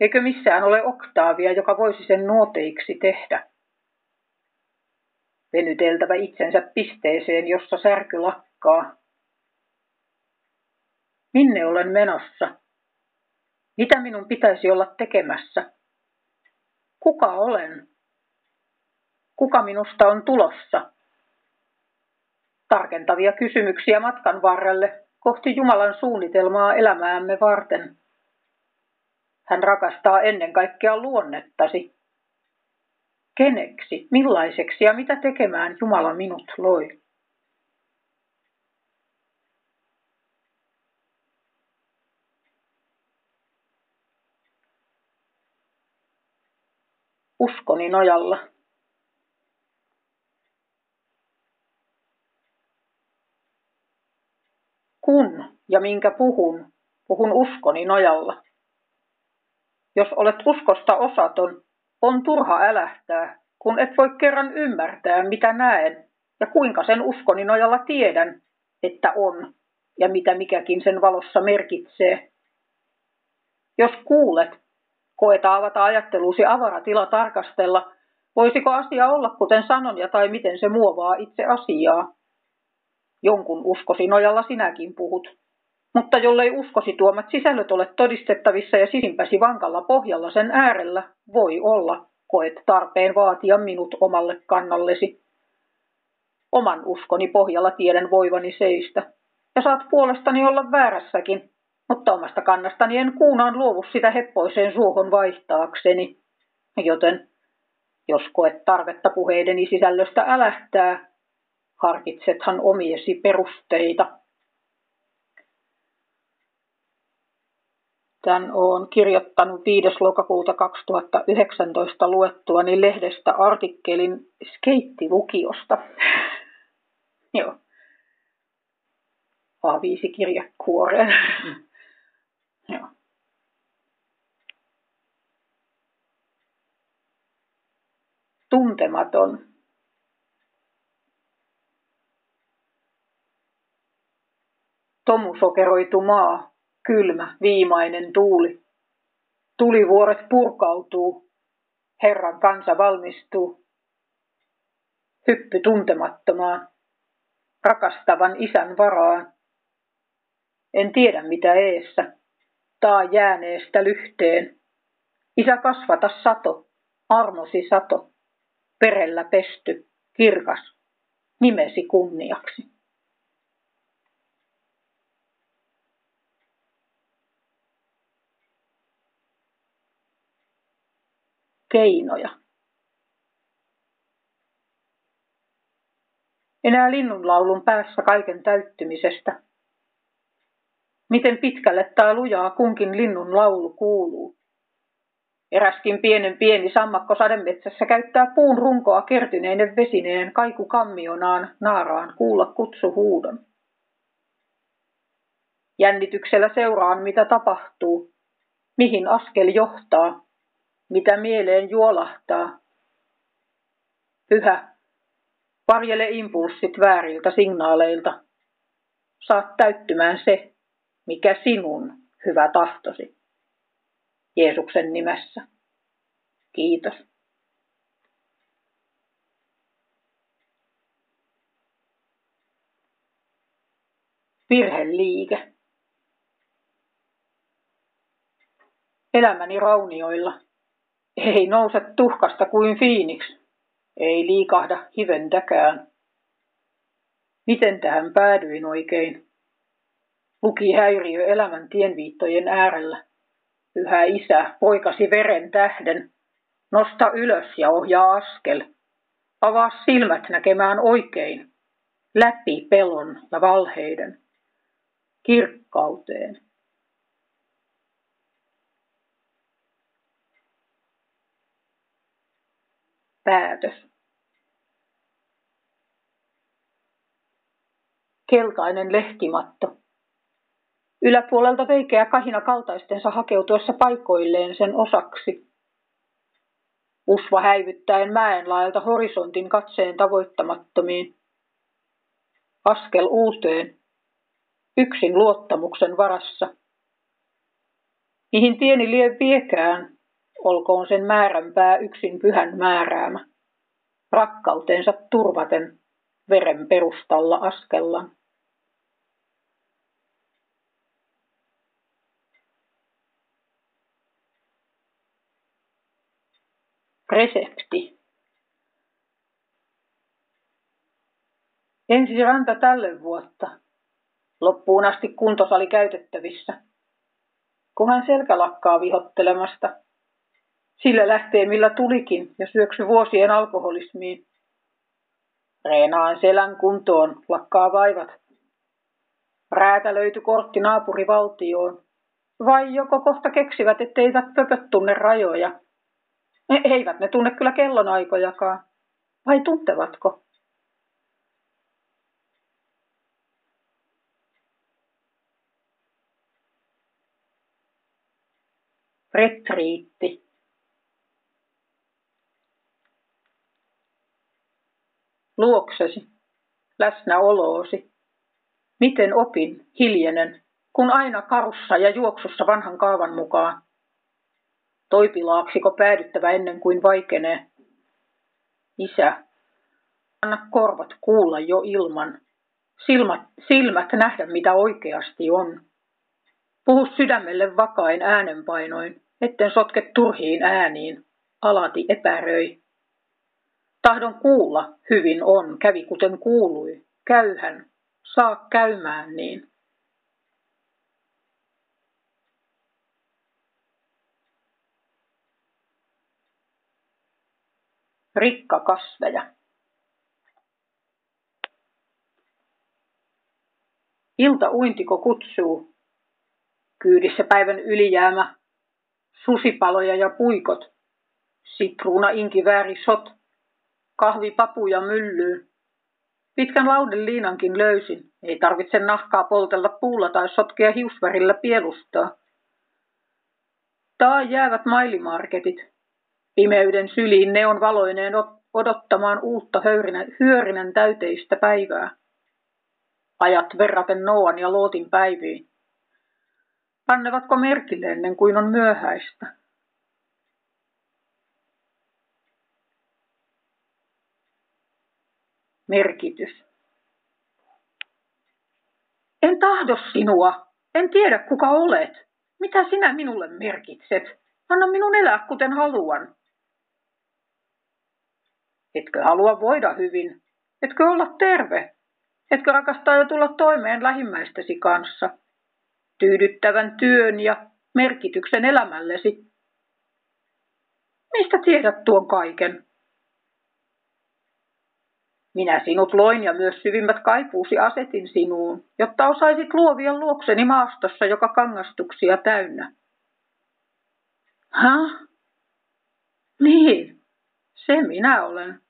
Eikö missään ole oktaavia, joka voisi sen nuoteiksi tehdä? Venyteltävä itsensä pisteeseen, jossa särky lakkaa. Minne olen menossa? Mitä minun pitäisi olla tekemässä? Kuka olen? Kuka minusta on tulossa? Tarkentavia kysymyksiä matkan varrelle kohti Jumalan suunnitelmaa elämäämme varten. Hän rakastaa ennen kaikkea luonnettasi. Keneksi, millaiseksi ja mitä tekemään Jumala minut loi? uskoni nojalla. Kun ja minkä puhun, puhun uskoni nojalla. Jos olet uskosta osaton, on turha älähtää, kun et voi kerran ymmärtää, mitä näen ja kuinka sen uskoni nojalla tiedän, että on ja mitä mikäkin sen valossa merkitsee. Jos kuulet, Koeta avata ajattelusi avaratila tarkastella, voisiko asia olla kuten sanon ja tai miten se muovaa itse asiaa. Jonkun uskosi nojalla sinäkin puhut, mutta jollei uskosi tuomat sisällöt ole todistettavissa ja sisimpäsi vankalla pohjalla sen äärellä, voi olla, koet tarpeen vaatia minut omalle kannallesi. Oman uskoni pohjalla tiedän voivani seistä, ja saat puolestani olla väärässäkin, mutta omasta kannastani en kuunaan luovu sitä heppoiseen suohon vaihtaakseni, joten jos koet tarvetta puheideni sisällöstä älähtää, harkitsethan omiesi perusteita. Tän on kirjoittanut 5. lokakuuta 2019 luettuani lehdestä artikkelin skeittilukiosta. Joo. A5 kirjekuoreen. Mm. Joo. Tuntematon. Tomusokeroitu maa, kylmä, viimainen tuuli. Tulivuoret purkautuu, Herran kansa valmistuu. Hyppy tuntemattomaan, rakastavan isän varaan. En tiedä mitä eessä, taa jääneestä lyhteen. Isä kasvata sato, armosi sato, perellä pesty, kirkas, nimesi kunniaksi. Keinoja. Enää linnunlaulun päässä kaiken täyttymisestä. Miten pitkälle tämä lujaa kunkin linnun laulu kuuluu. Eräskin pienen pieni sammakko sademetsässä käyttää puun runkoa kertyneinen vesineen kaiku kammionaan naaraan kuulla kutsuhuudon. Jännityksellä seuraan, mitä tapahtuu, mihin askel johtaa, mitä mieleen juolahtaa. Pyhä, varjele impulssit vääriltä signaaleilta. Saat täyttymään se, mikä sinun hyvä tahtosi. Jeesuksen nimessä. Kiitos. Virheliike. Elämäni raunioilla ei nouse tuhkasta kuin fiiniksi, ei liikahda hiventäkään. Miten tähän päädyin oikein? Luki häiriö elämän tienviittojen äärellä. Pyhä isä poikasi veren tähden. Nosta ylös ja ohjaa askel. Avaa silmät näkemään oikein. Läpi pelon ja valheiden. Kirkkauteen. Päätös. Keltainen lehtimatto. Yläpuolelta veikeä kahina kaltaistensa hakeutuessa paikoilleen sen osaksi. Usva häivyttäen mäenlaelta horisontin katseen tavoittamattomiin. Askel uuteen, yksin luottamuksen varassa. Mihin tieni lie viekään, olkoon sen määränpää yksin pyhän määräämä. Rakkautensa turvaten veren perustalla askellaan. Resepti. Ensi ranta tälle vuotta. Loppuun asti kuntosali käytettävissä. Kunhan selkä lakkaa vihottelemasta, sillä lähtee millä tulikin ja syöksy vuosien alkoholismiin. Reenaan selän kuntoon, lakkaa vaivat. löytyi kortti naapurivaltioon. Vai joko kohta keksivät, etteivät pöpöt tunne rajoja? Eivät ne tunne kyllä kellonaikojakaan. Vai tuntevatko? Retriitti. Luoksesi, läsnäoloosi. Miten opin, hiljenen, kun aina karussa ja juoksussa vanhan kaavan mukaan. Toipilaaksiko päädyttävä ennen kuin vaikenee? Isä, anna korvat kuulla jo ilman, silmät, silmät nähdä mitä oikeasti on. Puhu sydämelle vakain äänenpainoin, etten sotke turhiin ääniin, alati epäröi. Tahdon kuulla, hyvin on, kävi kuten kuului. Käyhän, saa käymään niin. Rikka kasveja. Ilta uintiko kutsuu. Kyydissä päivän ylijäämä, susipaloja ja puikot, sitruuna inkivääri sot, kahvi papuja myllyyn. Pitkän lauden liinankin löysin, ei tarvitse nahkaa poltella puulla tai sotkea hiusvärillä pielustaa. Taa jäävät mailimarketit, pimeyden syliin neon valoineen odottamaan uutta höyrinän, hyörinen täyteistä päivää. Ajat verraten Noan ja Lootin päiviin. Pannevatko merkille ennen kuin on myöhäistä? Merkitys. En tahdo sinua. En tiedä kuka olet. Mitä sinä minulle merkitset? Anna minun elää kuten haluan. Etkö halua voida hyvin? Etkö olla terve? Etkö rakastaa jo tulla toimeen lähimmäistäsi kanssa? Tyydyttävän työn ja merkityksen elämällesi. Mistä tiedät tuon kaiken? Minä sinut loin ja myös syvimmät kaipuusi asetin sinuun, jotta osaisit luovia luokseni maastossa joka kangastuksia täynnä. Häh? Niin, se minä olen.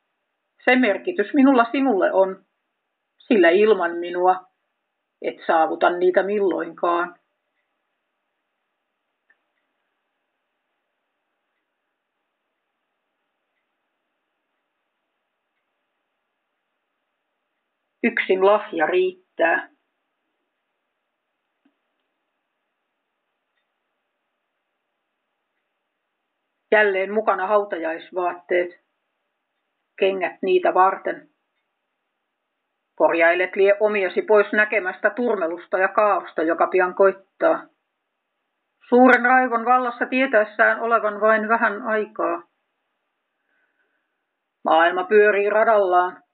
Se merkitys minulla sinulle on, sillä ilman minua et saavuta niitä milloinkaan. Yksin lahja riittää. Jälleen mukana hautajaisvaatteet kengät niitä varten. Korjailet lie omiasi pois näkemästä turmelusta ja kaaosta, joka pian koittaa. Suuren raivon vallassa tietäessään olevan vain vähän aikaa. Maailma pyörii radallaan.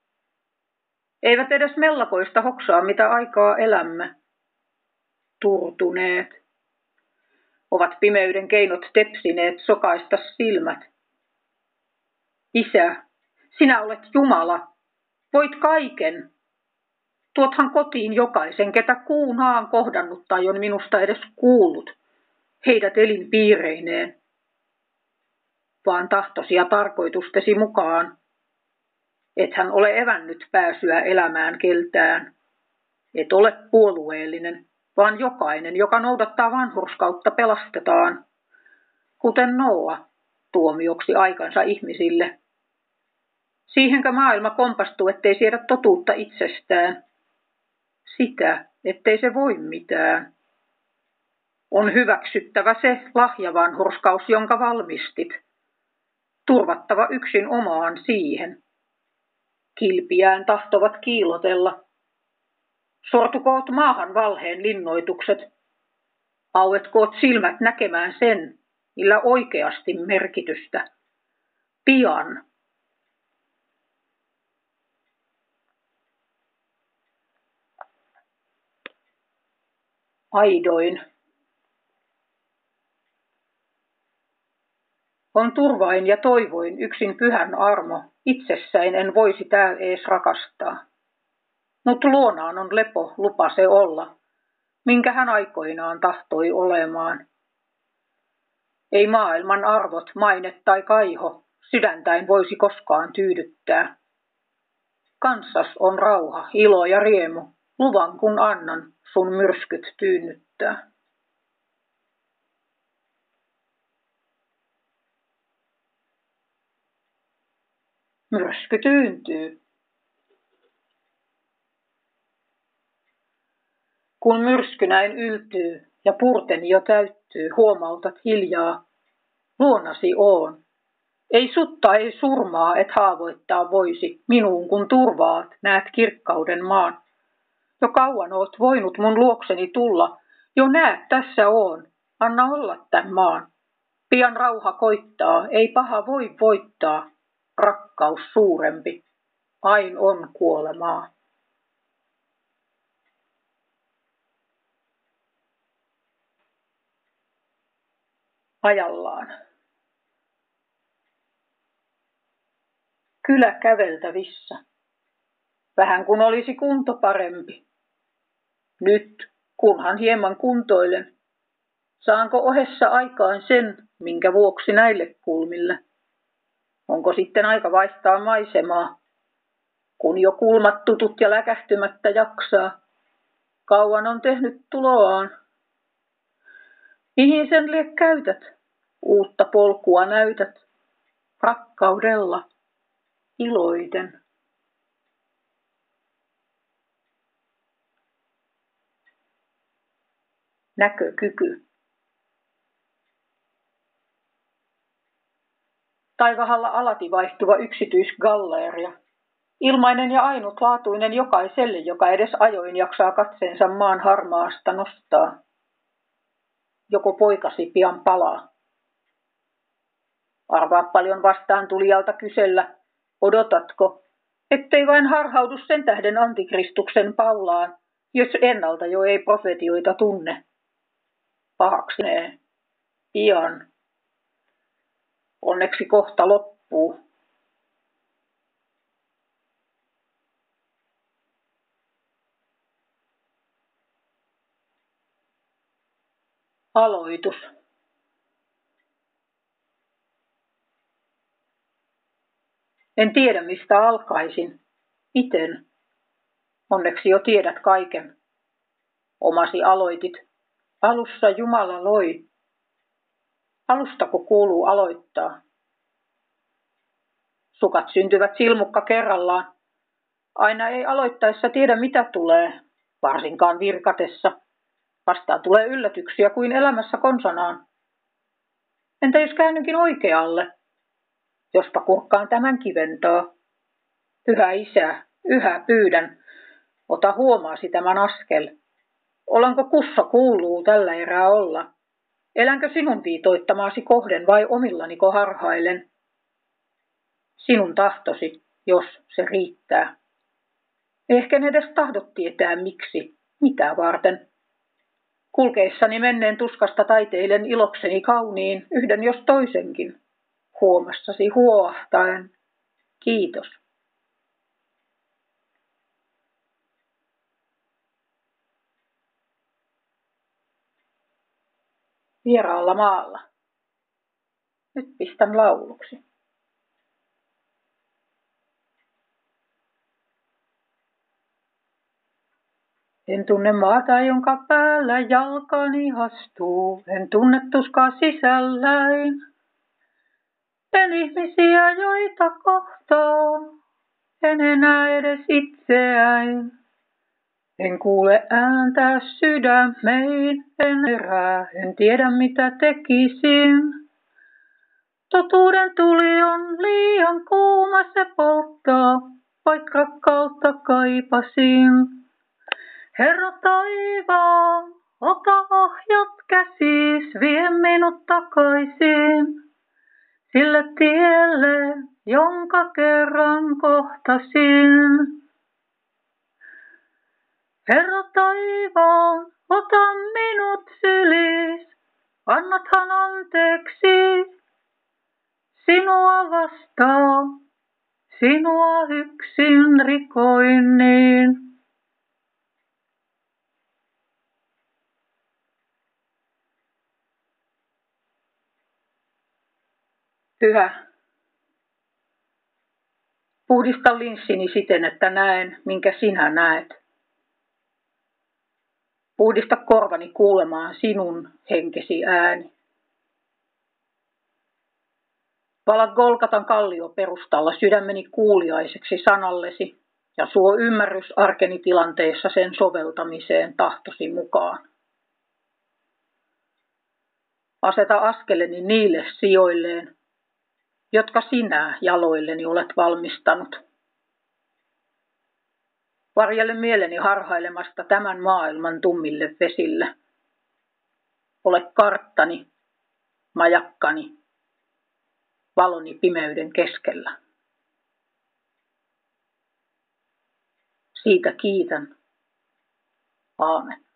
Eivät edes mellakoista hoksaa, mitä aikaa elämme. Turtuneet. Ovat pimeyden keinot tepsineet sokaista silmät. Isä, sinä olet Jumala, voit kaiken. Tuothan kotiin jokaisen, ketä kuunaan kohdannut tai on minusta edes kuullut, heidät elinpiireineen. Vaan tahtosi ja tarkoitustesi mukaan, et hän ole evännyt pääsyä elämään keltään. Et ole puolueellinen, vaan jokainen, joka noudattaa vanhurskautta, pelastetaan, kuten Noa tuomioksi aikansa ihmisille. Siihenkö maailma kompastuu, ettei siedä totuutta itsestään? Sitä, ettei se voi mitään. On hyväksyttävä se lahjavanhurskaus, jonka valmistit. Turvattava yksin omaan siihen. Kilpiään tahtovat kiilotella. Sortukoot maahan valheen linnoitukset. Auetkoot silmät näkemään sen, millä oikeasti merkitystä. Pian aidoin. On turvain ja toivoin yksin pyhän armo, itsessäin en voisi täällä ees rakastaa. Mut luonaan on lepo, lupa se olla, minkä hän aikoinaan tahtoi olemaan. Ei maailman arvot, maine tai kaiho, sydäntäin voisi koskaan tyydyttää. Kansas on rauha, ilo ja riemu, luvan kun annan, sun myrskyt tyynnyttää. Myrsky tyyntyy. Kun myrsky näin yltyy ja purteni jo täyttyy, huomautat hiljaa, luonasi oon. Ei sutta, ei surmaa, et haavoittaa voisi, minuun kun turvaat, näet kirkkauden maan. Jo kauan oot voinut mun luokseni tulla. Jo näet, tässä on. Anna olla tän maan. Pian rauha koittaa, ei paha voi voittaa. Rakkaus suurempi. Ain on kuolemaa. Ajallaan. Kylä käveltävissä. Vähän kun olisi kunto parempi. Nyt, kunhan hieman kuntoilen, Saanko ohessa aikaan sen, minkä vuoksi näille kulmille? Onko sitten aika vaihtaa maisemaa, kun jo kulmat tutut ja läkähtymättä jaksaa? Kauan on tehnyt tuloaan. Mihin sen lie käytät? Uutta polkua näytät. Rakkaudella, iloiten. Näkökyky. Taivahalla alati vaihtuva yksityisgalleria. Ilmainen ja ainutlaatuinen jokaiselle, joka edes ajoin jaksaa katseensa maan harmaasta nostaa. Joko poikasi pian palaa. Arvaa paljon vastaan tulijalta kysellä, odotatko, ettei vain harhaudu sen tähden antikristuksen paulaan, jos ennalta jo ei profetioita tunne. Pahaksinee. Pian. Onneksi kohta loppuu. Aloitus. En tiedä, mistä alkaisin. Iten. Onneksi jo tiedät kaiken. Omasi aloitit. Alussa Jumala loi. Alustako kuuluu aloittaa? Sukat syntyvät silmukka kerrallaan. Aina ei aloittaessa tiedä mitä tulee, varsinkaan virkatessa. Vastaan tulee yllätyksiä kuin elämässä konsanaan. Entä jos käännynkin oikealle? Jospa kurkkaan tämän kiventaa. Pyhä isä, yhä pyydän, ota huomaasi tämän askel. Olenko kussa kuuluu tällä erää olla? Elänkö sinun viitoittamaasi kohden vai omillaniko harhailen? Sinun tahtosi, jos se riittää. Ehkä en edes tahdot tietää miksi, mitä varten. Kulkeissani menneen tuskasta taiteilen ilokseni kauniin, yhden jos toisenkin, huomassasi huohtaen. Kiitos. Vieraalla maalla. Nyt pistän lauluksi. En tunne maata, jonka päällä jalkani hastuu, en tunne tuskaa sisälläin. En ihmisiä, joita kohtaan, en enää edes itseäin. En kuule ääntä sydämein, en erää, en tiedä mitä tekisin. Totuuden tuli on liian kuuma, se polttaa, vaikka rakkautta kaipasin. Herra taivaan, ota ohjat käsis, vie minut takaisin sille tielle, jonka kerran kohtasin. Herra taivaan, ota minut sylis, annathan anteeksi sinua vastaan, sinua yksin rikoin niin. Pyhä. Puhdista linssini siten, että näen, minkä sinä näet. Puhdista korvani kuulemaan sinun henkesi ääni. Vala Golgatan kallio perustalla sydämeni kuuliaiseksi sanallesi ja suo ymmärrys arkeni tilanteessa sen soveltamiseen tahtosi mukaan. Aseta askeleni niille sijoilleen, jotka sinä jaloilleni olet valmistanut. Varjelle mieleni harhailemasta tämän maailman tummille vesille. Ole karttani, majakkani, valoni pimeyden keskellä. Siitä kiitän. Aamen.